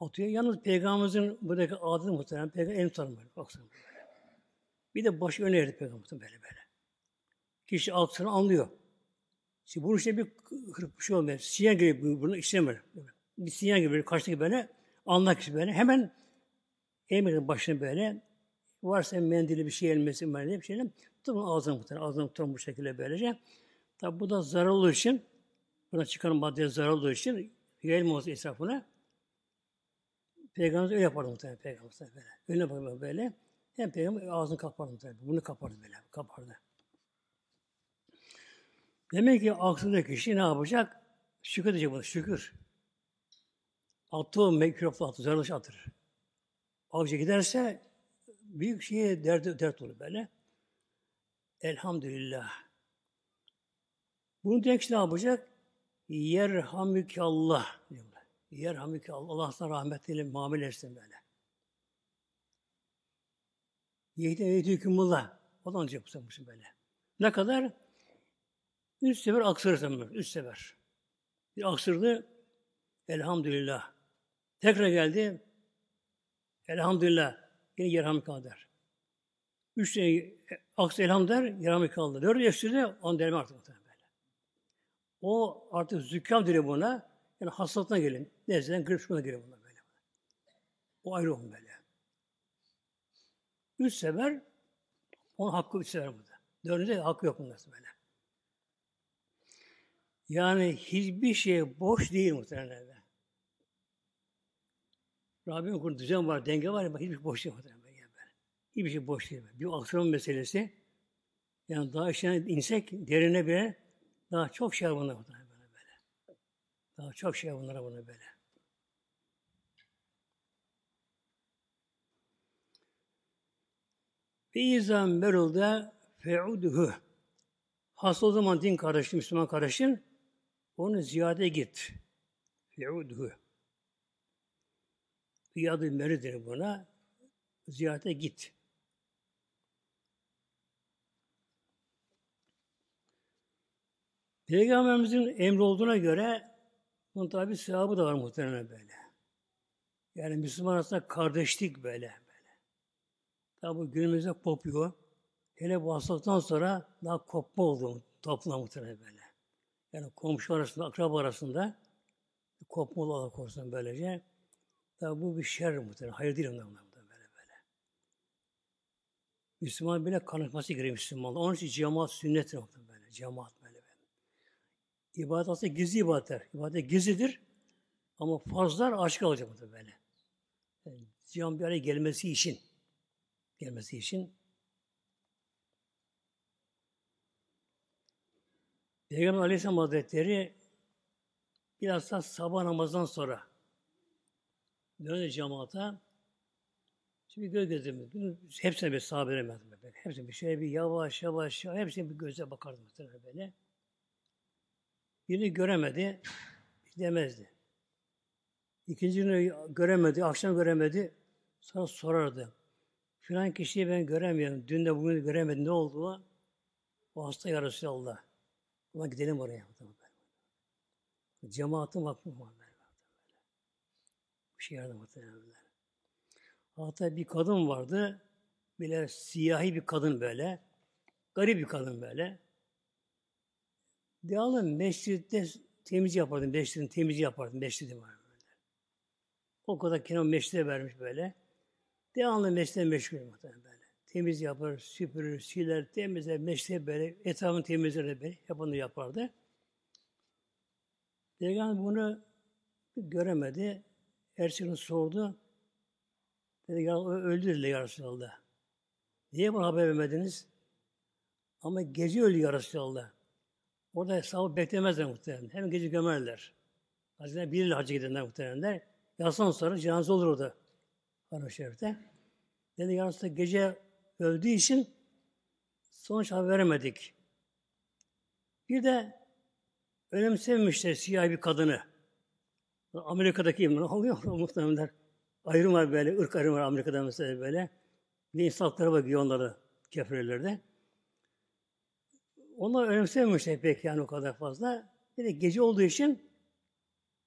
Atıyor. Yalnız Peygamberimizin buradaki adını muhtemelen Peygamber en tutarım böyle. Baksana böyle. Bir de başı öne erdi Peygamberimizin böyle böyle. Kişi altını anlıyor. Şimdi bunun işte bir kırık bir şey olmuyor. Sinyal gibi bunu işlemiyor. Bir sinyal gibi böyle karşıdaki böyle anlak kişi böyle hemen emrin başına böyle varsa mendili bir şey elmesi böyle bir şeyle tutun ağzına muhtemelen ağzına tutun bu şekilde böylece. Tabi bu da zarar olduğu için buna çıkan maddeye zarar olduğu için yayılmaz etrafına. Peygamber öyle yapardı muhtemelen Peygamber böyle. Öyle yapardı böyle. Hem Peygamber ağzını kapardı muhtemelen. Bunu kapardı böyle. Kapardı. Demek ki aklında kişi ne yapacak? Şükür edecek buna, şükür. Attığı mikrofon atır, zararlı atır. Avcı giderse büyük şeye dert, dert olur böyle. Elhamdülillah. Bunu demek ne yapacak? Yerhamüke Allah. Yerhamüke Allah. Sana rahmetiyle muamele etsin böyle. Yehdi eyyidi hükümullah. O da ancak bu böyle. Ne kadar? Üç sefer aksırırsam böyle. Üç sefer. Bir aksırdı. Elhamdülillah. Tekrar geldi. Elhamdülillah. Yine yerhamdülillah der. Üç tane aksı elham der, yerhamdülillah der. Dört yaşında on derme artık böyle. O artık zükkam diyor buna. Yani hastalıktan gelin. Nezleden grip şuna geliyor buna böyle. O ayrı olun böyle. Üç sefer onun hakkı üç sefer burada. Dördüncü hakkı yok bunda böyle. Yani hiçbir şey boş değil muhtemelen. Rabbim kurduğu düzen var, denge var ama hiçbir şey boş değil muhtemelen. Hiçbir şey boş değil. Bir aksiyon meselesi. Yani daha işine insek derine bile daha çok şey var bunlara böyle. Daha çok şey bunlara buna böyle. Ve izan merulda feuduhu. Hasta o zaman din kardeşin, Müslüman kardeşin onu ziyade git. Feuduhu. Riyad-ı Meridir buna. Ziyarete git. Peygamberimizin emri olduğuna göre bunun tabi sevabı da var muhtemelen böyle. Yani Müslüman arasında kardeşlik böyle. böyle. Tabi günümüzde kopuyor. Hele bu hastalıktan sonra daha kopma oldu toplumda muhtemelen böyle. Yani komşu arasında, akraba arasında kopma olarak korsan böylece. Tabi bu bir şer muhtemelen. Hayır değil ondan böyle böyle. Müslüman bile kanıtması gerekiyor Müslümanlar. Onun için cemaat sünnettir muhtemelen böyle. Cemaat. İbadet aslında gizli ibadetler. İbadet gizlidir. Ama farzlar açık olacak muhtemelen böyle. Yani, cemaat bir araya gelmesi için gelmesi için Peygamber Aleyhisselam Hazretleri biraz da sabah namazdan sonra döndü cemaata. Şimdi göz gözüm, hepsine bir sahabe veremezdim böyle. Hepsine bir şöyle bir yavaş yavaş, hepsine bir göze bakardım böyle. Birini göremedi, demezdi. İkincini göremedi, akşam göremedi, sonra sorardı. Filan kişiyi ben göremiyorum, dün de bugün göremedim, ne oldu? O hasta ya Resulallah. Ama gidelim oraya. Cemaatin vakfı var. Bir şey yardım muhtemelen. Hatta bir kadın vardı. Bile siyahi bir kadın böyle. Garip bir kadın böyle. Devamlı mescitte temiz yapardım. Mescidin temizi yapardım. Mescidim var böyle. O kadar kenar mescide vermiş böyle. Devamlı mescide meşgul muhtemelen böyle. Temiz yapar, süpürür, siler, temizler, mescide böyle, etrafını temizler böyle, yapanı yapardı. Peygamber bunu göremedi. Erçin'i sordu. Dedi ya öldürdüler ya Resulallah. Niye bana haber vermediniz? Ama gece öldü ya Resulallah. Orada hesabı beklemezler muhtemelen. Hemen gece gömerler. Hazreti bir ile hacı gidenler muhtemelenler. Yatsan sonra cenaze olur orada. Haram Şerif'te. Dedi ya Resulallah gece öldüğü için sonuç haber veremedik. Bir de önemsememişler siyah bir kadını. Amerika'daki ne oluyor muhtemelen. Ayrım var böyle, ırk ayrımı var Amerika'da mesela böyle. Bir insan hakları bakıyor onları kefirlerde. Onlar önemsememişler pek yani o kadar fazla. Bir de gece olduğu için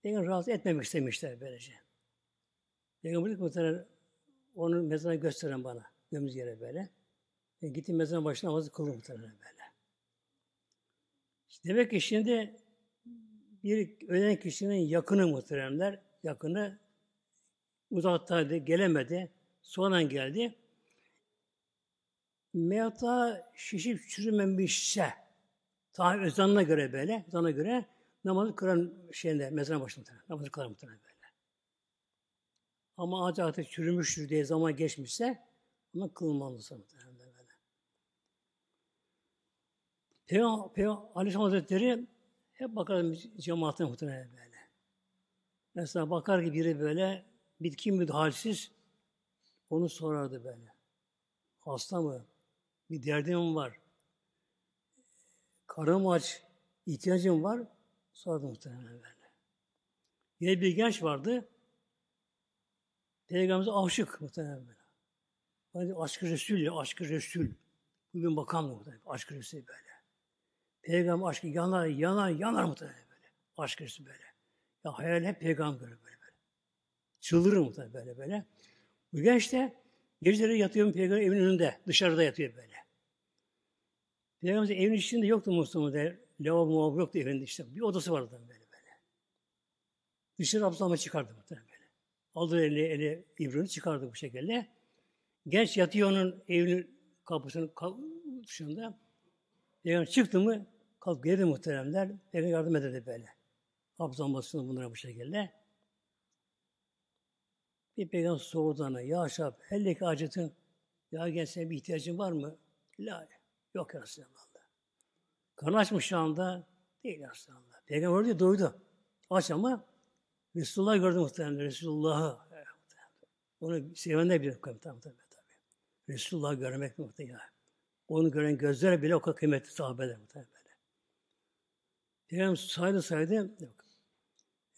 Peygamber rahatsız etmemek istemişler böylece. Peygamber dedi muhtemelen onun mezarını gösteren bana. Gömüz yere böyle. Ben gittim mezarın başına namazı kıldım muhtemelen böyle. İşte demek ki şimdi bir ölen kişinin yakını muhteremler, yakını uzaktaydı, gelemedi. Sonradan geldi. Meyata şişip çürümemişse, ta özanına göre böyle, özanına göre namazı kıran şeyinde, mezarına başında namazı kıran muhtemelen böyle. Ama ağaç artık çürümüştür diye zaman geçmişse, ama kılmalısı muhtemelen böyle. Peygamber, Peygamber Aleyhisselam Hazretleri hep bakarım cemaatine muhtemelen böyle. Mesela bakar ki biri böyle bitkin müdahalsiz onu sorardı böyle. Hasta mı? Bir derdim var? Karım aç, ihtiyacım var. Sordu muhtemelen böyle. Yine bir genç vardı. Peygamberimize aşık muhtemelen böyle. Hani aşkı Resul ya, aşkı Resul. Bugün bakan muhtemelen, aşkı Resul böyle. Peygamber aşkı yanar, yanar, yanar muhtemelen böyle. Aşk Resul böyle. Ya hayal hep peygamber böyle böyle. Çıldırır muhtemelen böyle böyle. Bu genç de geceleri yatıyor peygamber evin önünde, dışarıda yatıyor böyle. Peygamber evin içinde yoktu muhtemelen. Lavabo muhabbet yoktu evinde işte. Bir odası vardı böyle böyle. Dışarı abdestlama çıkardı muhtemelen böyle. Aldı eli, eli İbrahim'i çıkardı bu şekilde. Genç yatıyor onun evinin kapısının dışında. Peygamber çıktı mı kalk geldi muhteremler. Peygamber yardım ederdi böyle. Abdest almasını bunlara bu şekilde. Bir peygamber sordu ona, ya Şab, helleki acıtın, ya gel senin bir ihtiyacın var mı? La, yok ya Resulallah. Karnı açmış şu anda, değil ya Resulallah. Peygamber diye doydu. Aç ama Resulullah gördü muhtemelen, Resulullah'ı. Onu seven de bir tabi tabi. Resulullah görmek muhtemelen. Onu gören gözler bile o kadar kıymetli sahabeler muhtemelen. Peygamber saydı saydı, yok.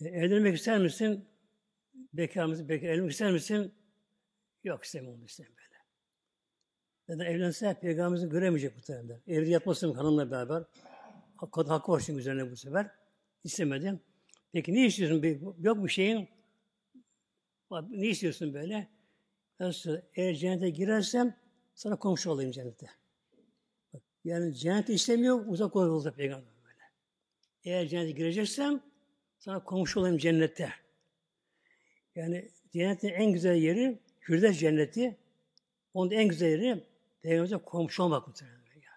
E, evlenmek ister misin? Bekar mısın? Bekar. Evlenmek ister misin? Yok istemiyorum istemiyorum böyle. Neden evlense peygamberimizi göremeyecek muhtemelen. Evde yatmasın hanımla beraber. Hak, hakkı var çünkü üzerine bu sefer. İstemedim. Peki ne istiyorsun? Yok bir şeyin. Ne istiyorsun böyle? Nasıl? Eğer cennete girersem sana komşu olayım cennette. Bak, yani cenneti istemiyor, uzak oldu peygamber böyle. Eğer cennete gireceksem sana komşu olayım cennette. Yani cennetin en güzel yeri Firdevs cenneti. Onun en güzel yeri Peygamber'e komşu olmak muhtemelen. Ya.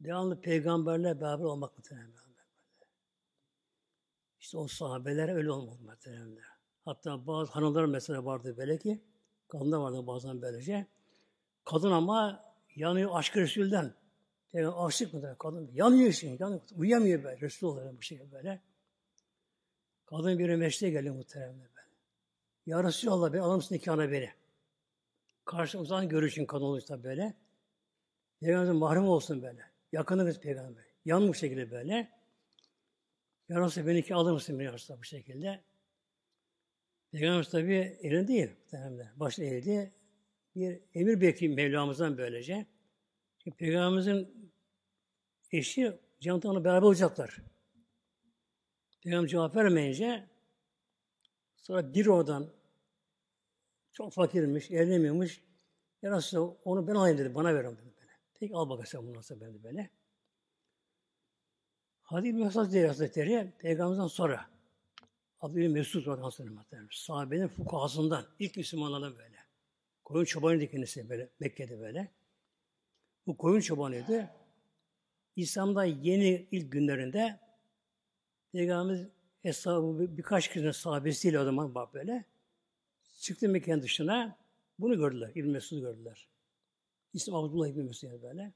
Devamlı peygamberle beraber olmak muhtemelen. İşte o sahabeler öyle olmak muhtemelen. Hatta bazı hanımlar mesela vardı böyle ki, kadınlar vardı bazen böylece. Kadın ama yanıyor aşk Resul'den. Yani aşık mı da kadın? Yanıyor şimdi, yanıyor. Uyuyamıyor böyle, Resul olarak bu şekilde böyle. Kadın bir meşte geliyor muhteremler böyle. Ya Resulallah ben alır mısın nikahına beni? Karşı uzak görüşün kadın olursa böyle. Peygamberin mahrem olsun böyle. Yakını biz peygamber. Yan bu şekilde böyle. Ya Resulallah beni nikah alır mısın beni Resulallah bu şekilde? Peygamber tabi elinde değil. Başta eğildi. Bir emir bekliyor Mevlamızdan böylece. Peygamberimizin eşi Cennet beraber olacaklar. Peygamber cevap vermeyince sonra bir oradan çok fakirmiş, evlenemiyormuş. Ya Resulallah onu ben alayım dedi. Bana ver onu dedi böyle. Peki al bakalım sen bunu nasıl ben de böyle. Hadi İbn Mesud Hazretleri Peygamberden sonra Abdülhamid Mesud var Hazretleri Sahabenin fukahasından ilk Müslümanlardan böyle. Koyun çobanıydı kendisi böyle Mekke'de böyle. Bu koyun çobanıydı. İslam'da yeni ilk günlerinde Peygamberimiz hesabı bir, birkaç kişinin sahabesiyle o zaman bak böyle. Çıktı Mekke'nin dışına bunu gördüler. İbn Mesud gördüler. İslam Abdullah İbn Mesud yani böyle.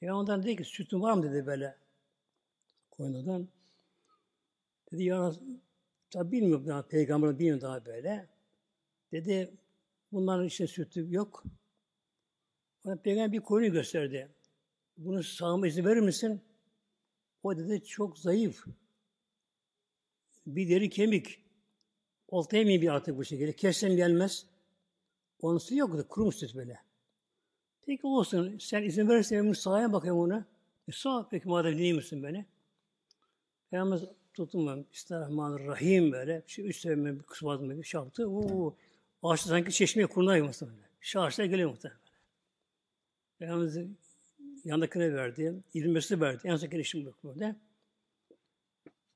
Peygamber'den dedi ki sütün var mı dedi böyle koyundan. Dedi ya tabi bilmiyorum daha peygamber bilmiyorum daha böyle. Dedi bunların işte sütü yok. Bana peygamber bir koyunu gösterdi. Bunu sağma izin verir misin? O dedi çok zayıf. Bir deri kemik. Olta yemeği bir artık bu şekilde. Kessen gelmez. Onun su yoktu. Kurumuş süt böyle. Peki olsun. Sen izin verirsen ben bunu sahaya bakayım ona. E sağ peki madem misin beni? Peygamber tuttum ben. Bismillahirrahmanirrahim böyle. Şu üç sevme bir kısmadım bir şey yaptı. Oo, ağaçta sanki çeşmeye kurnar gibi böyle. Şu ağaçlar geliyor muhtemelen. Peygamber yanındakine verdi. İlmesi verdi. En son işim yok böyle.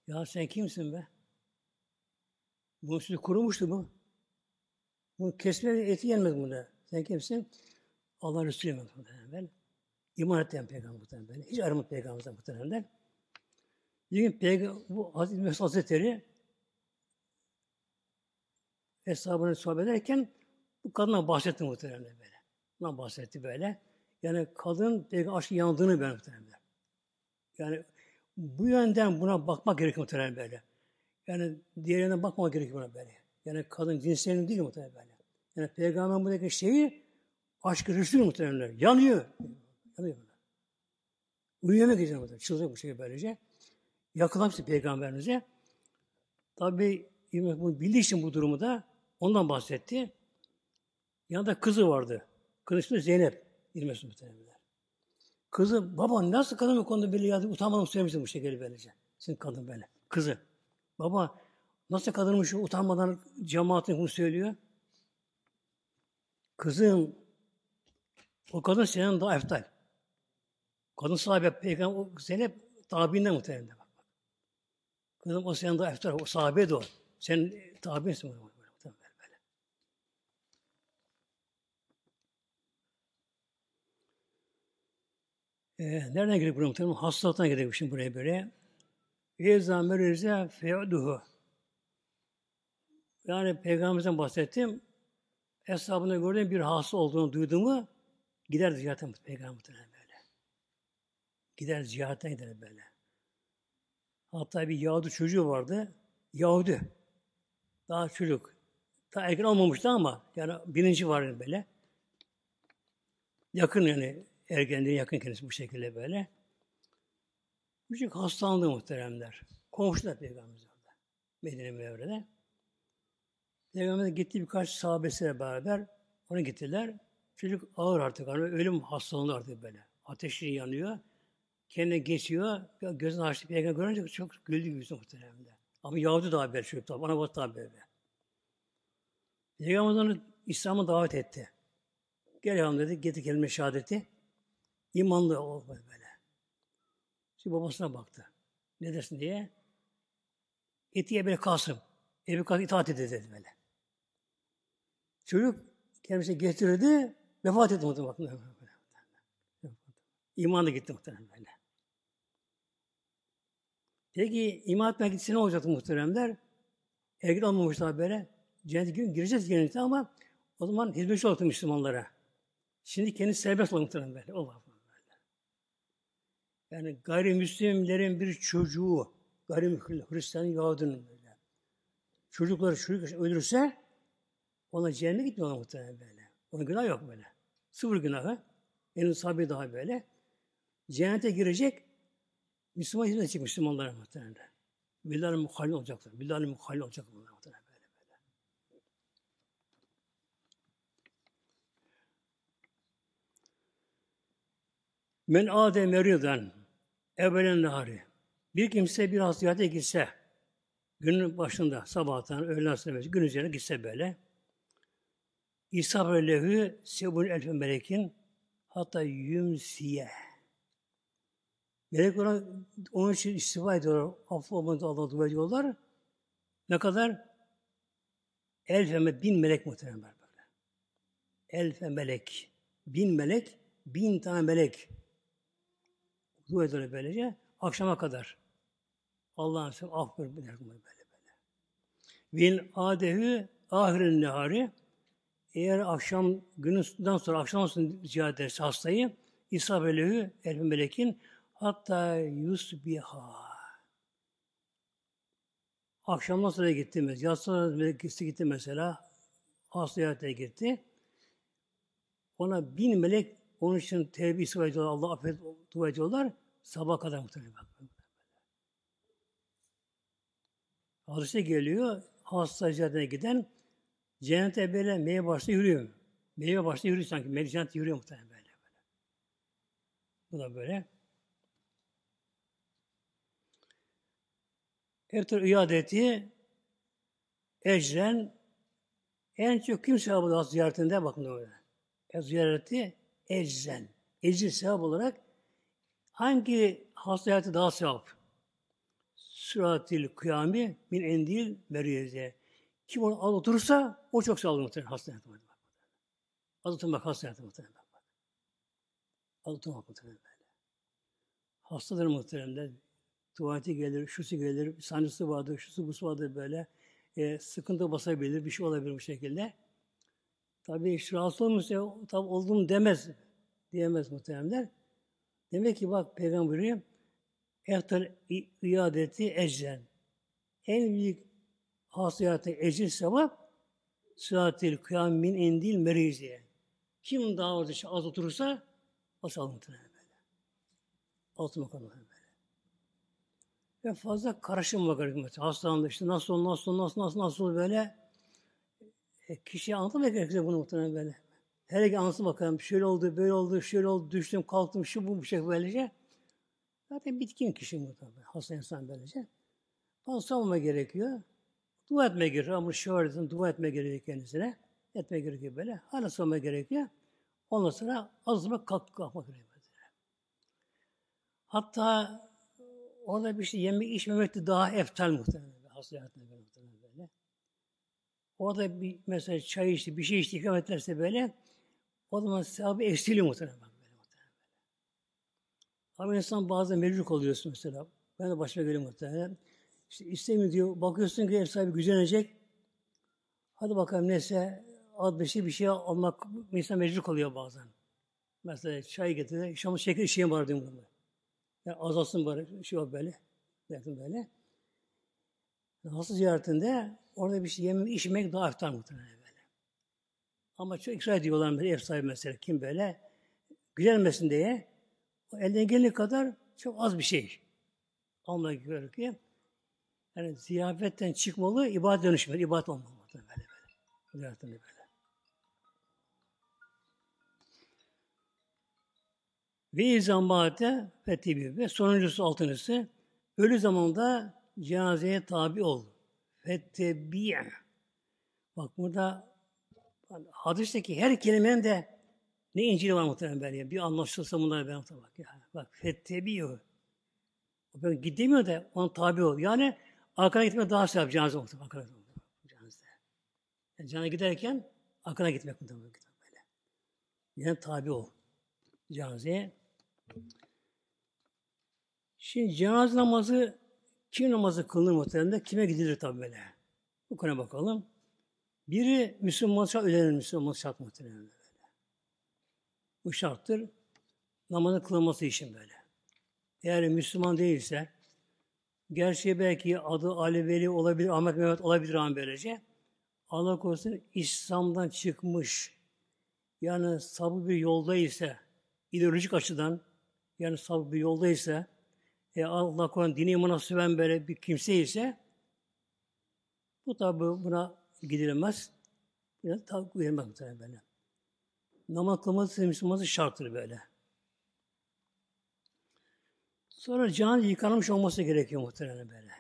Ya sen kimsin be? Bu sütü kurumuştu bu. Bu kesme eti yenmez bunda. Sen kimsin? Allah Resulü muhtemelen. İman ettiğim peygamber muhtemelen. Hiç aramadı peygamberden muhtemelen. Bir gün peygamber, bu Hazreti Mesih Hazretleri hesabını sohbet ederken bu kadına bahsetti muhtemelen böyle. Bundan bahsetti böyle. Yani kadın peygamber aşkı yandığını ben muhtemelen. Yani bu yönden buna bakmak gerekiyor muhtemelen böyle. Yani diğerine bakmamak gerekiyor buna böyle. Yani kadın cinslerinin değil muhtemelen böyle. Yani peygamber buradaki şeyi aşkı Resul muhtemelen. Yanıyor. Yanıyor buna. Uyuyamak için muhtemelen. Çıldıracak bu şekilde böylece. Yakalamıştı peygamberimize. Tabi bunu bildiği için bu durumu da ondan bahsetti. Yanında kızı vardı. Kızı ismi Zeynep. İlmesi muhtemelen. Kızı, baba nasıl kadın bu konuda böyle ya utanmadan söylemiştim bu şekilde böylece. Sizin kadın böyle. Kızı. Baba nasıl kadınmış utanmadan cemaatin bunu söylüyor. Kızım o kadın senin daha eftal. Kadın sahibi peygamber Zeynep tabiinden muhtemelen bak. Kızım o senin daha eftal. O sahabe de o. Sen tabiinsin. Böyle. Ee, nereden geliyor buraya muhtemelen? Hastalıktan geliyor şimdi buraya böyle. Yezâ merize fe'duhu. Yani Peygamberimizden bahsettim. Hesabında gördüğüm bir hasta olduğunu duyduğumu gider ziyarete Peygamber'e böyle. Gider ziyarete gider böyle. Hatta bir Yahudi çocuğu vardı. Yahudi. Daha çocuk. Daha erken olmamıştı ama yani birinci var böyle. Yakın yani ergenliğe yakın kendisi bu şekilde böyle. Küçük hastalandı muhteremler. Komşular Peygamberimiz orada. Medine Mevre'de. Peygamber gitti birkaç sahabesiyle beraber onu gittiler. Çocuk ağır artık. Yani ölüm hastalığında artık böyle. Ateşi yanıyor. Kendine geçiyor. Gözünü açtı. Peygamber görünce çok güldü yüzü muhteremde. Ama Yahudi daha haber çocuk tabi. Ana batı daha haber. Peygamber onu İslam'a davet etti. Gel yavrum dedi. Getir kelime şehadeti. İmanlı ol böyle. Şimdi babasına baktı. Ne dersin diye. Eti Ebu Kasım. Ebu Kasım itaat edildi dedi böyle. Çocuk kendisi getirdi, vefat etti muhtemelen. İman da gitti muhtemelen böyle. Peki iman etmek gitse ne olacaktı muhteremler? Ergin olmamış daha böyle. Cennet gün gireceğiz cennete ama o zaman hizmetçi oldu Müslümanlara. Şimdi kendisi serbest oldu muhterem böyle. Allah yani gayrimüslimlerin bir çocuğu, gayrimüslim Hristiyan Yahudinin böyle. Çocukları çocuk ölürse ona cehenneme gitmiyor muhtemelen böyle. Onun günah yok böyle. Sıfır günahı. En sahibi daha böyle. Cennete girecek Müslüman hizmet edecek Müslümanlara muhtemelen. Billahi muhalli olacaklar. Billahi muhalli olacak bunlar muhtemelen böyle böyle. Men ade meridan evvelen nahari. Bir kimse bir ziyarete gitse, günün başında, sabahtan, öğleden sonra, gün üzerine gitse böyle, İsabr lehü sebun elfe melekin hatta yümsiye. Melek ona onun için istifa ediyorlar. Affolmanı Allah'a dua ediyorlar. Ne kadar? Elfe bin melek muhtemelen böyle. Elfe melek. Bin melek, bin tane melek. Dua ediyorlar böylece. Akşama kadar. Allah'ın sen af ver böyle böyle. Bin adehü ahirin nehari eğer akşam gününden sonra akşam sonra ziyaret ederse hastayı İsa belehü elfi melekin hatta yusbiha akşamdan sonra gitti mesela. Yatsı melekisi gitti mesela. Hasta gitti. Ona bin melek onun için tevbe istifa ediyorlar. Allah affet dua ediyorlar. Sabah kadar muhtemelen. Hadise geliyor. Hasta ziyaretine giden Cennete böyle meyve başta yürüyor. Meyve başta yürüyor sanki. Meyve cennet yürüyor muhtemelen böyle, böyle. Bu da böyle. Ertuğrul iadeti ecren en çok kim sevabı ziyaretinde bakın öyle. E, ziyareti ecren. Ecri sevap olarak hangi hasta ziyareti daha sevap? Süratil kıyami min endil meriyeze. Kim onu az oturursa o çok sağlıklı muhtemelen hasta yatımı. Az oturmak hasta yatımı muhtemelen. Az oturmak muhtemelen böyle. Hastadır muhtemelen. Tuvaleti gelir, şusu gelir, sancısı vardır, şusu busu vardır böyle. E, sıkıntı basabilir, bir şey olabilir bu şekilde. Tabii rahatsız olmuşsa tabi oldum demez. Diyemez muhtemelenler. Demek ki bak Peygamber buyuruyor. Ehtar iadeti ecren. En büyük hasiyatı ecir sevap sıratil kıyam min endil meriziye. Kim daha orada az oturursa o sağlıklı böyle. Altı makamı böyle. Ve fazla karışım var. Hastanede işte nasıl nasıl nasıl, nasıl, nasıl böyle. E, kişiye anlatmak gerekecek bunu muhtemelen böyle. Her iki anlatsın bakalım. Şöyle oldu, böyle oldu, şöyle oldu, düştüm, kalktım, şu bu, bu şey böylece. Zaten bitkin kişi muhtemelen. Hasta insan böylece. Fazla gerekiyor. Dua etme gerekiyor. Ama şöyle dua etme gerekiyor kendisine. Etme gerekiyor böyle. Hala sorma gerekiyor. Ondan sonra azıma kalk kalkmak gerekiyor. Hatta orada bir şey yemek içmemek de daha eftal muhtemelen. Hasta hayatında muhtemelen. Orada bir mesela çay içti, bir şey içti, ikram etlerse böyle o zaman sevabı eksiliyor muhtemelen. Böyle, muhtemelen. Ama insan bazen mecbur oluyorsun mesela. Ben de başıma geliyor muhtemelen. İşte istemiyor diyor. Bakıyorsun ki ev sahibi gücenecek. Hadi bakalım neyse az bir şey bir şey almak insan mecbur kalıyor bazen. Mesela çay getirdi. Şamı şeker işeyim var diyorum. Yani azalsın bari şey yok böyle. Derdim böyle. Hasta ziyaretinde orada bir şey yemek, içmek daha iftar muhtemelen böyle. Ama çok ikrar ediyorlar mesela ev sahibi mesela kim böyle güzelmesin diye o elden gelene kadar çok az bir şey almak gerekiyor. Yani ziyafetten çıkmalı, ibadet dönüşmeli. İbadet olmalı. Böyle böyle. Ziyaretten böyle. Ve izambate fetibi ve sonuncusu altıncısı ölü zamanda cenazeye tabi ol. Fettebi'e. Bak burada hadisteki her kelimenin de ne incili var muhtemelen böyle. Bir anlaşılsa bunlar ben bak ya. Bak fettebi'u. Ben gidemiyor da ona tabi ol. Yani Arkana gitmek daha sevap cenaze muhtemelen. Arkana. Yani cana giderken arkana gitmek muhtemelen böyle. Yani tabi ol cenazeye. Şimdi cenaze namazı kim namazı kılınır muhtemelen kime gidilir tabi böyle. Bu konuya bakalım. Biri Müslüman şart ölenir Müslüman şart muhtemelen böyle. Bu şarttır. Namazın kılınması için böyle. Eğer Müslüman değilse, Gerçi belki adı Ali Veli olabilir, Ahmet Mehmet olabilir ama böylece. Allah korusun İslam'dan çıkmış, yani sabı bir yolda ise, ideolojik açıdan, yani sabı bir yolda ise, e, Allah korusun dini imana süven böyle bir kimse ise, bu tabi buna gidilmez. Buna tabi verilmez muhtemelen böyle. Namaz kılması Müslümanı şarttır böyle. Sonra can yıkanmış olması gerekiyor muhtemelen böyle.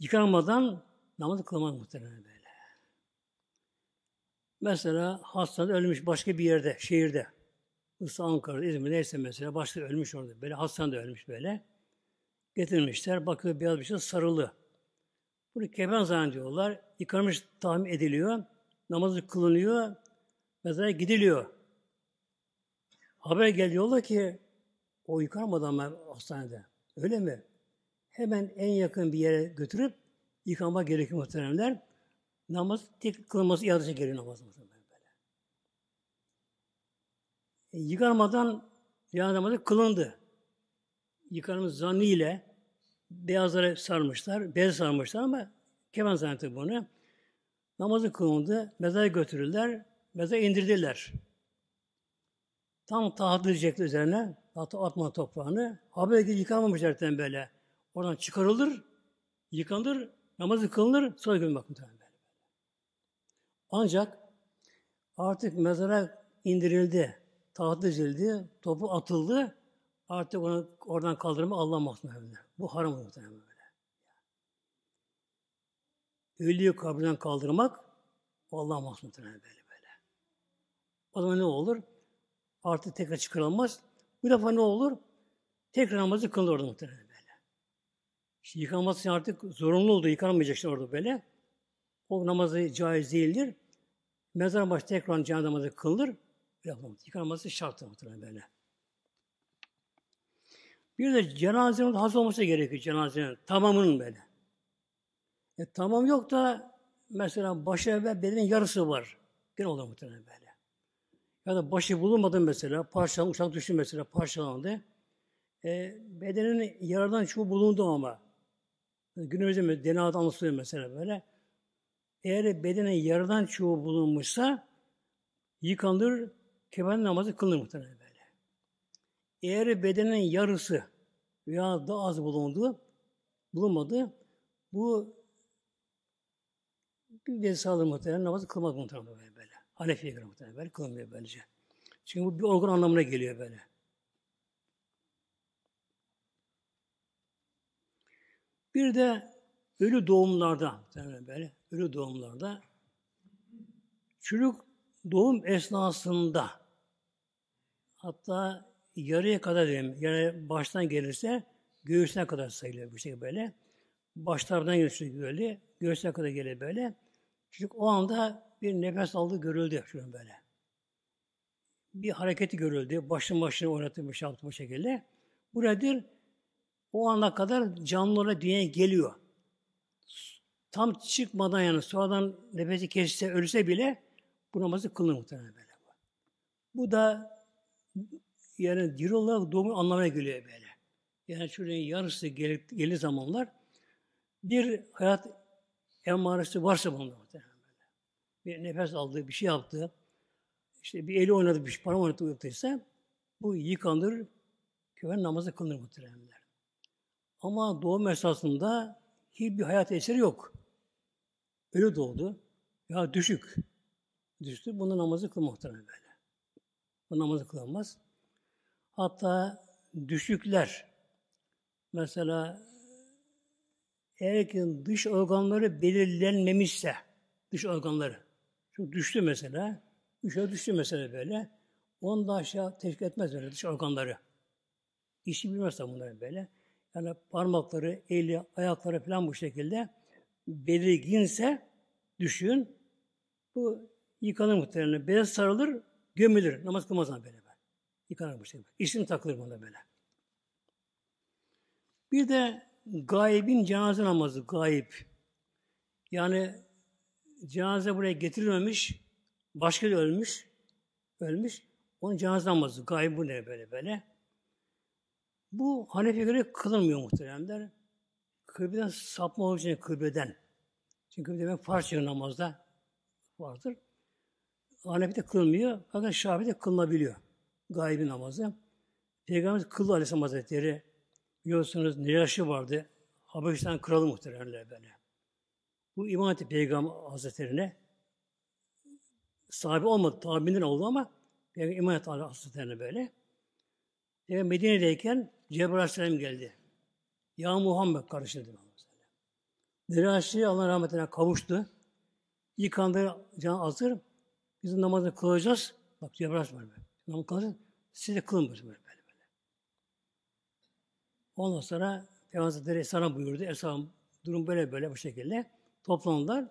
Yıkanmadan namaz kılmaz muhtemelen böyle. Mesela hastanede ölmüş başka bir yerde, şehirde. Bursa, Ankara, İzmir neyse mesela başka ölmüş orada. Böyle hastanede ölmüş böyle. Getirmişler. Bakıyor beyaz bir şey sarılı. Bunu kefen zannediyorlar. Yıkanmış tahmin ediliyor. Namazı kılınıyor. Mezara gidiliyor. Haber geliyorlar ki o yıkanmadı ama hastanede. Öyle mi? Hemen en yakın bir yere götürüp yıkanmak gerekiyor muhteremler. Namaz tek kılınması iadesi geliyor namazın böyle. E, yıkanmadan cenaze namazı kılındı. Yıkanmış zannıyla beyazları sarmışlar, bez sarmışlar ama kemen zannetti bunu. Namazı kılındı, mezara götürürler, mezara indirdiler. Tam taht edecekler üzerine, hatta atma toprağını. Haber gibi yıkanmamış zaten böyle. Oradan çıkarılır, yıkanır, namazı kılınır, sonra gömmek muhtemelen böyle. Ancak artık mezara indirildi, taht edildi, topu atıldı, artık onu oradan kaldırma Allah muhtemelen. Bu haram muhtemelen böyle. Ölüyü kabirden kaldırmak Allah muhtemelen böyle böyle. O zaman ne olur? Artık tekrar çıkarılmaz. Bu defa ne olur? Tekrar namazı kılınır orada muhtemelen böyle. İşte yıkanması artık zorunlu oldu. Yıkanmayacak orada böyle. O namazı caiz değildir. Mezar başı tekrar cenaze namazı kılınır. Yıkanması şarttır muhtemelen böyle. Bir de cenazenin hazır olması gerekiyor cenazenin. Tamamının böyle. E, tamam yok da mesela başı ve bedenin yarısı var. Gene olur muhtemelen böyle. Ya da başı bulunmadı mesela, parçalandı, uçak düştü mesela, parçalandı. E, bedenin yaradan çoğu bulundu ama. Günümüzde DNA'da anlatılıyor mesela böyle. Eğer bedenin yaradan çoğu bulunmuşsa yıkanır, kefen namazı kılınır muhtemelen böyle. Eğer bedenin yarısı veya daha az bulundu, bulunmadı, bu bir vesalı muhtemelen namazı kılmak muhtemelen böyle. böyle. Hanefi'ye göre muhtemelen böyle kılınmıyor böylece. Çünkü bu bir organ anlamına geliyor böyle. Bir de ölü doğumlarda böyle ölü doğumlarda çocuk doğum esnasında hatta yarıya kadar diyelim, yani baştan gelirse göğüsüne kadar sayılıyor bu şekilde böyle. Başlardan gelirse böyle, göğüsüne kadar gelir böyle. Çocuk o anda bir nefes aldığı görüldü şunun böyle. Bir hareketi görüldü. Başın başını oynatıp bir şey yaptı bu şekilde. Bu nedir? O ana kadar canlı olarak dünyaya geliyor. Tam çıkmadan yani sonradan nefesi kesse, ölse bile bu namazı kılınır muhtemelen böyle. Bu da yani diri olarak doğumun anlamına geliyor böyle. Yani çocuğun yarısı gelir, gelir zamanlar bir hayat emmaresi varsa bunda muhtemelen böyle. Bir nefes aldığı, bir şey yaptı, işte bir eli oynadı, bir şey, para oynadı bu yıkanır, köven namazı kılınır muhtemelen. Ama doğum esasında hiçbir hayat eseri yok. Ölü doğdu. Ya düşük. Düştü. Bunun namazı kıl muhtemelen. Bu namazı kılamaz. Hatta düşükler mesela eğer ki dış organları belirlenmemişse dış organları çok düştü mesela üçe düştü mesela böyle onu da aşağı teşkil etmez böyle dış organları. İşi bilmezse bunları böyle. Yani parmakları, eli, ayakları falan bu şekilde belirginse düşün. Bu yıkanır muhtemelen. Beyaz sarılır, gömülür. Namaz kılmaz böyle. böyle. Yıkanır bu şekilde. İsim takılır bunda böyle. Bir de gaybin cenaze namazı, gayb. Yani cenaze buraya getirilmemiş, başka bir ölmüş, ölmüş. Onun cenaze namazı, gayb bu ne böyle böyle. Bu Hanefi'ye göre kılınmıyor muhteremler. Kıbleden sapma olduğu için kıbleden. Çünkü demek farz namazda vardır. Hanefi'de kılmıyor. Fakat Şafi'de kılınabiliyor. Gaybi namazı. Peygamberimiz kıldı Aleyhisselam Hazretleri. Biliyorsunuz Necaşi vardı. Habeşistan kralı muhteremler böyle. Bu iman etti Peygamber Hazretlerine. Sahibi olmadı, tabinden oldu ama Peygamber iman etti Hazretlerine böyle. Peygamber Medine'deyken Cebrail Aleyhisselam geldi. Ya Muhammed kardeşine Necaşi Allah rahmetine kavuştu. Yıkandı, can hazır. Biz namazı kılacağız. Bak Cebrail böyle. Namazı kılacağız. Siz de kılın böyle böyle. böyle. Ondan sonra Peygamber Hazretleri Esra buyurdu. Esra durum böyle böyle bu şekilde. Toplandılar.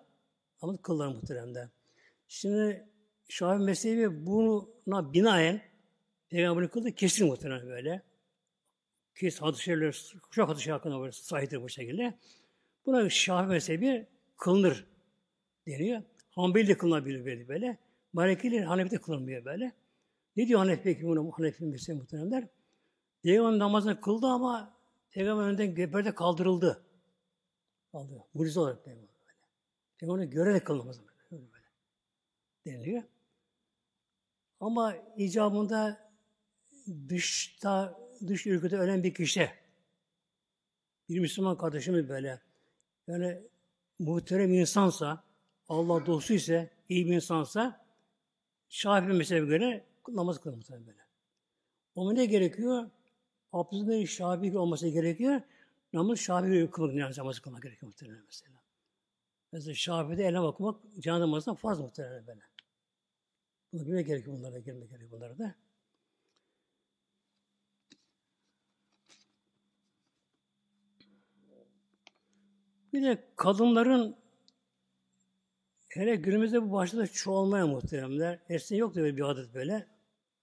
Ama kıllar muhteremde. Şimdi Şafi mezhebi buna binaen Peygamberin kıldı kesin muhtemelen böyle. Ki hadis-i çok şerif hakkında böyle sahiptir bu şekilde. Buna Şafi mezhebi kılınır deniyor. Hanbeli de kılınabilir böyle böyle. Malikili Hanefi de kılınmıyor böyle. Ne diyor Hanefi peki bunu Hanefi mezhebi muhteremler? Peygamber namazını kıldı ama Peygamber önden göberde kaldırıldı. Kaldırıldı. Mucize olarak Peygamber böyle. Peygamber görerek kıldı namazını böyle. böyle. Deniliyor. Ama icabında dışta, dış ülkede ölen bir kişi, bir Müslüman kardeşimiz böyle, yani muhterem insansa, Allah dostu ise, iyi bir insansa, Şafii mezhebine göre namaz kılır muhtemelen böyle. Ama ne gerekiyor? Abdülhamid Şafii olması gerekiyor. Namaz Şafii kılmak, yani namaz kılmak gerekiyor muhtemelen mesela. Mesela Şafii'de eline bakmak, can namazından farz muhtemelen böyle. Bunu bilmek gerekiyor bunlara, girmek gerekiyor bunlara da. Bir de kadınların hele günümüzde bu başladı çoğalmaya muhteremler. Eskiden yoktu böyle bir adet böyle.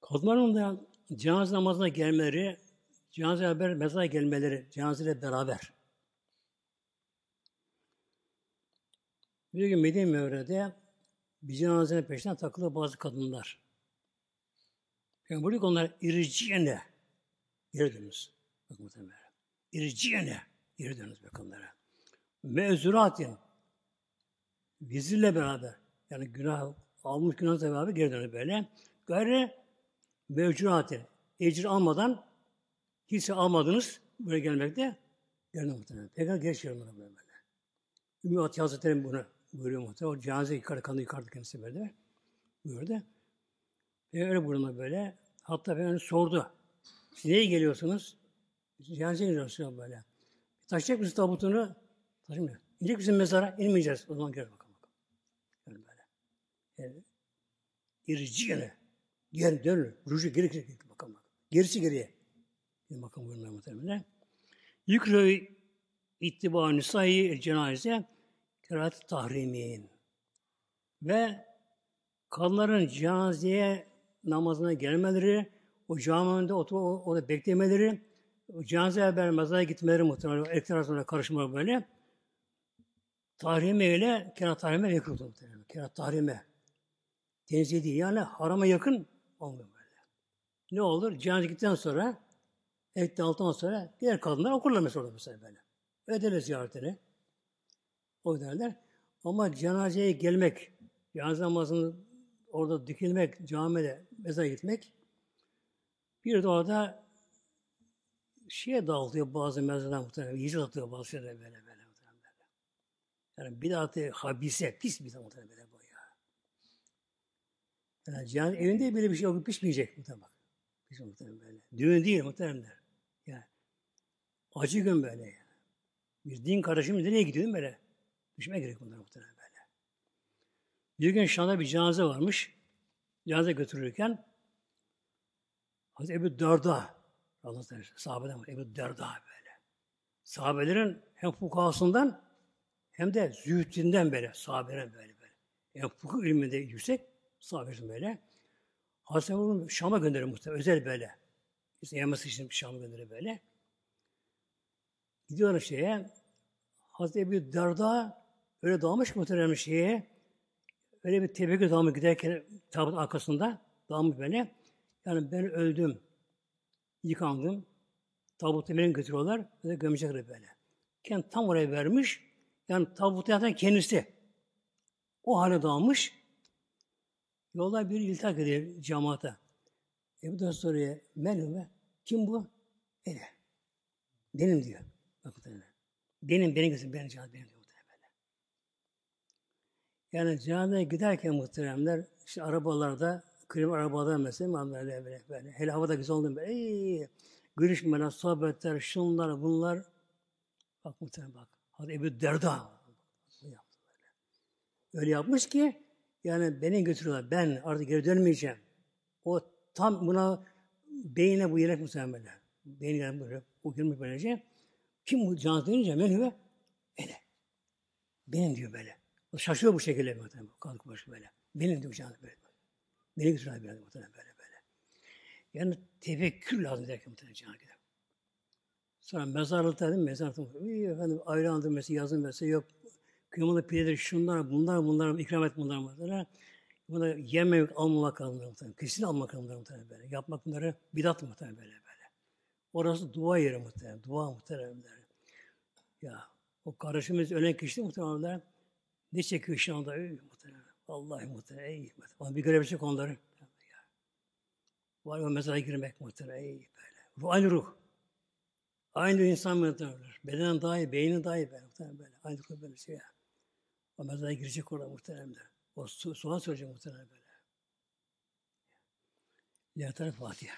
Kadınların da cenaze namazına gelmeleri, cenaze haber mezara gelmeleri, cenazeyle beraber. Bir gün Medine Mevre'de bir cenazenin peşinden takılı bazı kadınlar. Yani buradaki onlar iriciyene geri dönünüz. Bakın muhtemelen. İriciyene geri dönünüz bakınlara. Mezuratin vizirle beraber yani günah almış günahla beraber geri dönüyor böyle. Gayrı mevcuratin ecir almadan hiç almadınız buraya gelmekte geri muhtemelen. Peygamber geç yorumlar böyle böyle. Ümmü Atiye Hazretleri bunu buyuruyor muhtemelen. O cenaze yıkardı, kanı yıkardı kendisi böyle. Buyurdu. Ve öyle buyurma böyle. Hatta Peygamber sordu. Siz neye geliyorsunuz? Cenazeye gidiyorsunuz böyle. Taşıyacak mısın tabutunu? Taşımıyor. İnecek misin mezara? İnmeyeceğiz. O zaman gel bakalım. bakalım. Yani böyle. Yani, irici gene. Geri dönür. Ruju geri geri bakalım. Gerisi geriye. Bir bakalım buyurmaya muhtemelen. Yükrü ittiba nisai cenaze kerahat tahrimin. Ve kadınların cenazeye namazına gelmeleri, o cami önünde oturup orada beklemeleri, o cenaze haber mezara gitmeleri muhtemelen erkekler arasında karışmalar böyle. Tahrime ile kerat tahrime yakın muhtemelen. Kerat tahrime. Tenzih değil. Yani harama yakın olmuyor böyle. Ne olur? Cenaze gittikten sonra ekte altından sonra diğer kadınlar okurlar mesela orada mesela böyle. Öderler ziyaretini. O derler. Ama cenazeye gelmek, cenaze namazını orada dikilmek, camide mezara gitmek bir de orada şeye dağıtıyor bazı mezarlar muhtemelen. Yiyecek atıyor bazı şeyler böyle böyle. Muhtemelen. Yani bidatı habise, pis bir muhtemelen böyle bu. Yani cenaze evinde bile bir şey yok, pişmeyecek muhtemelen. Piş muhtemelen böyle. Düğün değil muhtemelen. Yani acı gün böyle yani. Bir din kardeşimiz nereye gidiyor böyle? Düşmeye gerek bunlar muhtemelen böyle. Bir gün Şam'da bir cenaze varmış. Cenaze götürürken Hazreti Ebu Derda Allah sahabeden var. Ebu Derda böyle. Sahabelerin hem fukahasından hem de zühdinden böyle. Sahabelerin böyle böyle. Yani fukuk ilminde yüksek sahabelerin böyle. Hazreti Ebu Şam'a gönderir muhtemelen. Özel böyle. İşte yeması için Şam'a gönderir böyle. Gidiyorlar şeye. Hazreti Ebu Derda öyle dalmış muhtemelen şeye. Öyle bir tebrik dalmış giderken tabut arkasında dalmış böyle. Yani ben öldüm. Yıkandım. Tabutu beni götürüyorlar. Ve gömecekler böyle. Kendi tam oraya vermiş. Yani tabutu yatan kendisi. O hale dalmış. Yolda bir iltak ediyor cemaate. Ebu da soruyor. Meryem'e kim bu? Ede. Benim diyor. Bakın Benim, benim gözüm, benim canım, benim diyor. Yani cenazeye giderken muhteremler, işte arabalarda, kırım arabada mesela, böyle, böyle, böyle. hele havada güzel oldu böyle, ey, görüşmeler, sohbetler, şunlar, bunlar. Bak muhterem bak. Hadi Ebu Derda. Öyle yapmış ki, Yani beni götürüyorlar. Ben artık geri dönmeyeceğim. O tam buna beyine bu yelek muhtemelen böyle. Beyin yani böyle. O girmiş böylece. Kim bu can dönünce menhüve? Ene. Benim diyor böyle. O şaşıyor bu şekilde muhtemelen. Kalkıp başı böyle. Benim diyor can böyle. Beni götürüyorlar böyle muhtemelen böyle böyle. Yani tefekkür lazım derken muhtemelen can gider. Sonra mezarlıkta dedim mezarlıkta. İyi efendim ayrandır mesela yazın mesela yok. Kıymalı pidedir şunlar bunlar bunlar ikram et bunlar bunlar. Bunu yememek almamak kalınır muhtemelen. Kesin almak kalınır muhtemelen böyle. Yapmak bunları bidat muhtemelen böyle böyle. Orası dua yeri muhtemelen. Dua muhtemelen böyle. Ya o kardeşimiz ölen kişi muhtemelen ne çekiyor şu anda? Muhtemelen. Vallahi muhtemelen. Ey, muhtemelen. Bir görebilecek onları. Ya. Var o mezara girmek muhtemelen. Ey böyle. Ruh, aynı ruh. Aynı insan muhtemelen. Bedenen daha iyi, beynin daha iyi. Böyle, böyle. Aynı ruh böyle şey ya. O mezara girecek orada muhtemelen. O su, sual soracak muhtemelen böyle. Lihatlar Fatiha.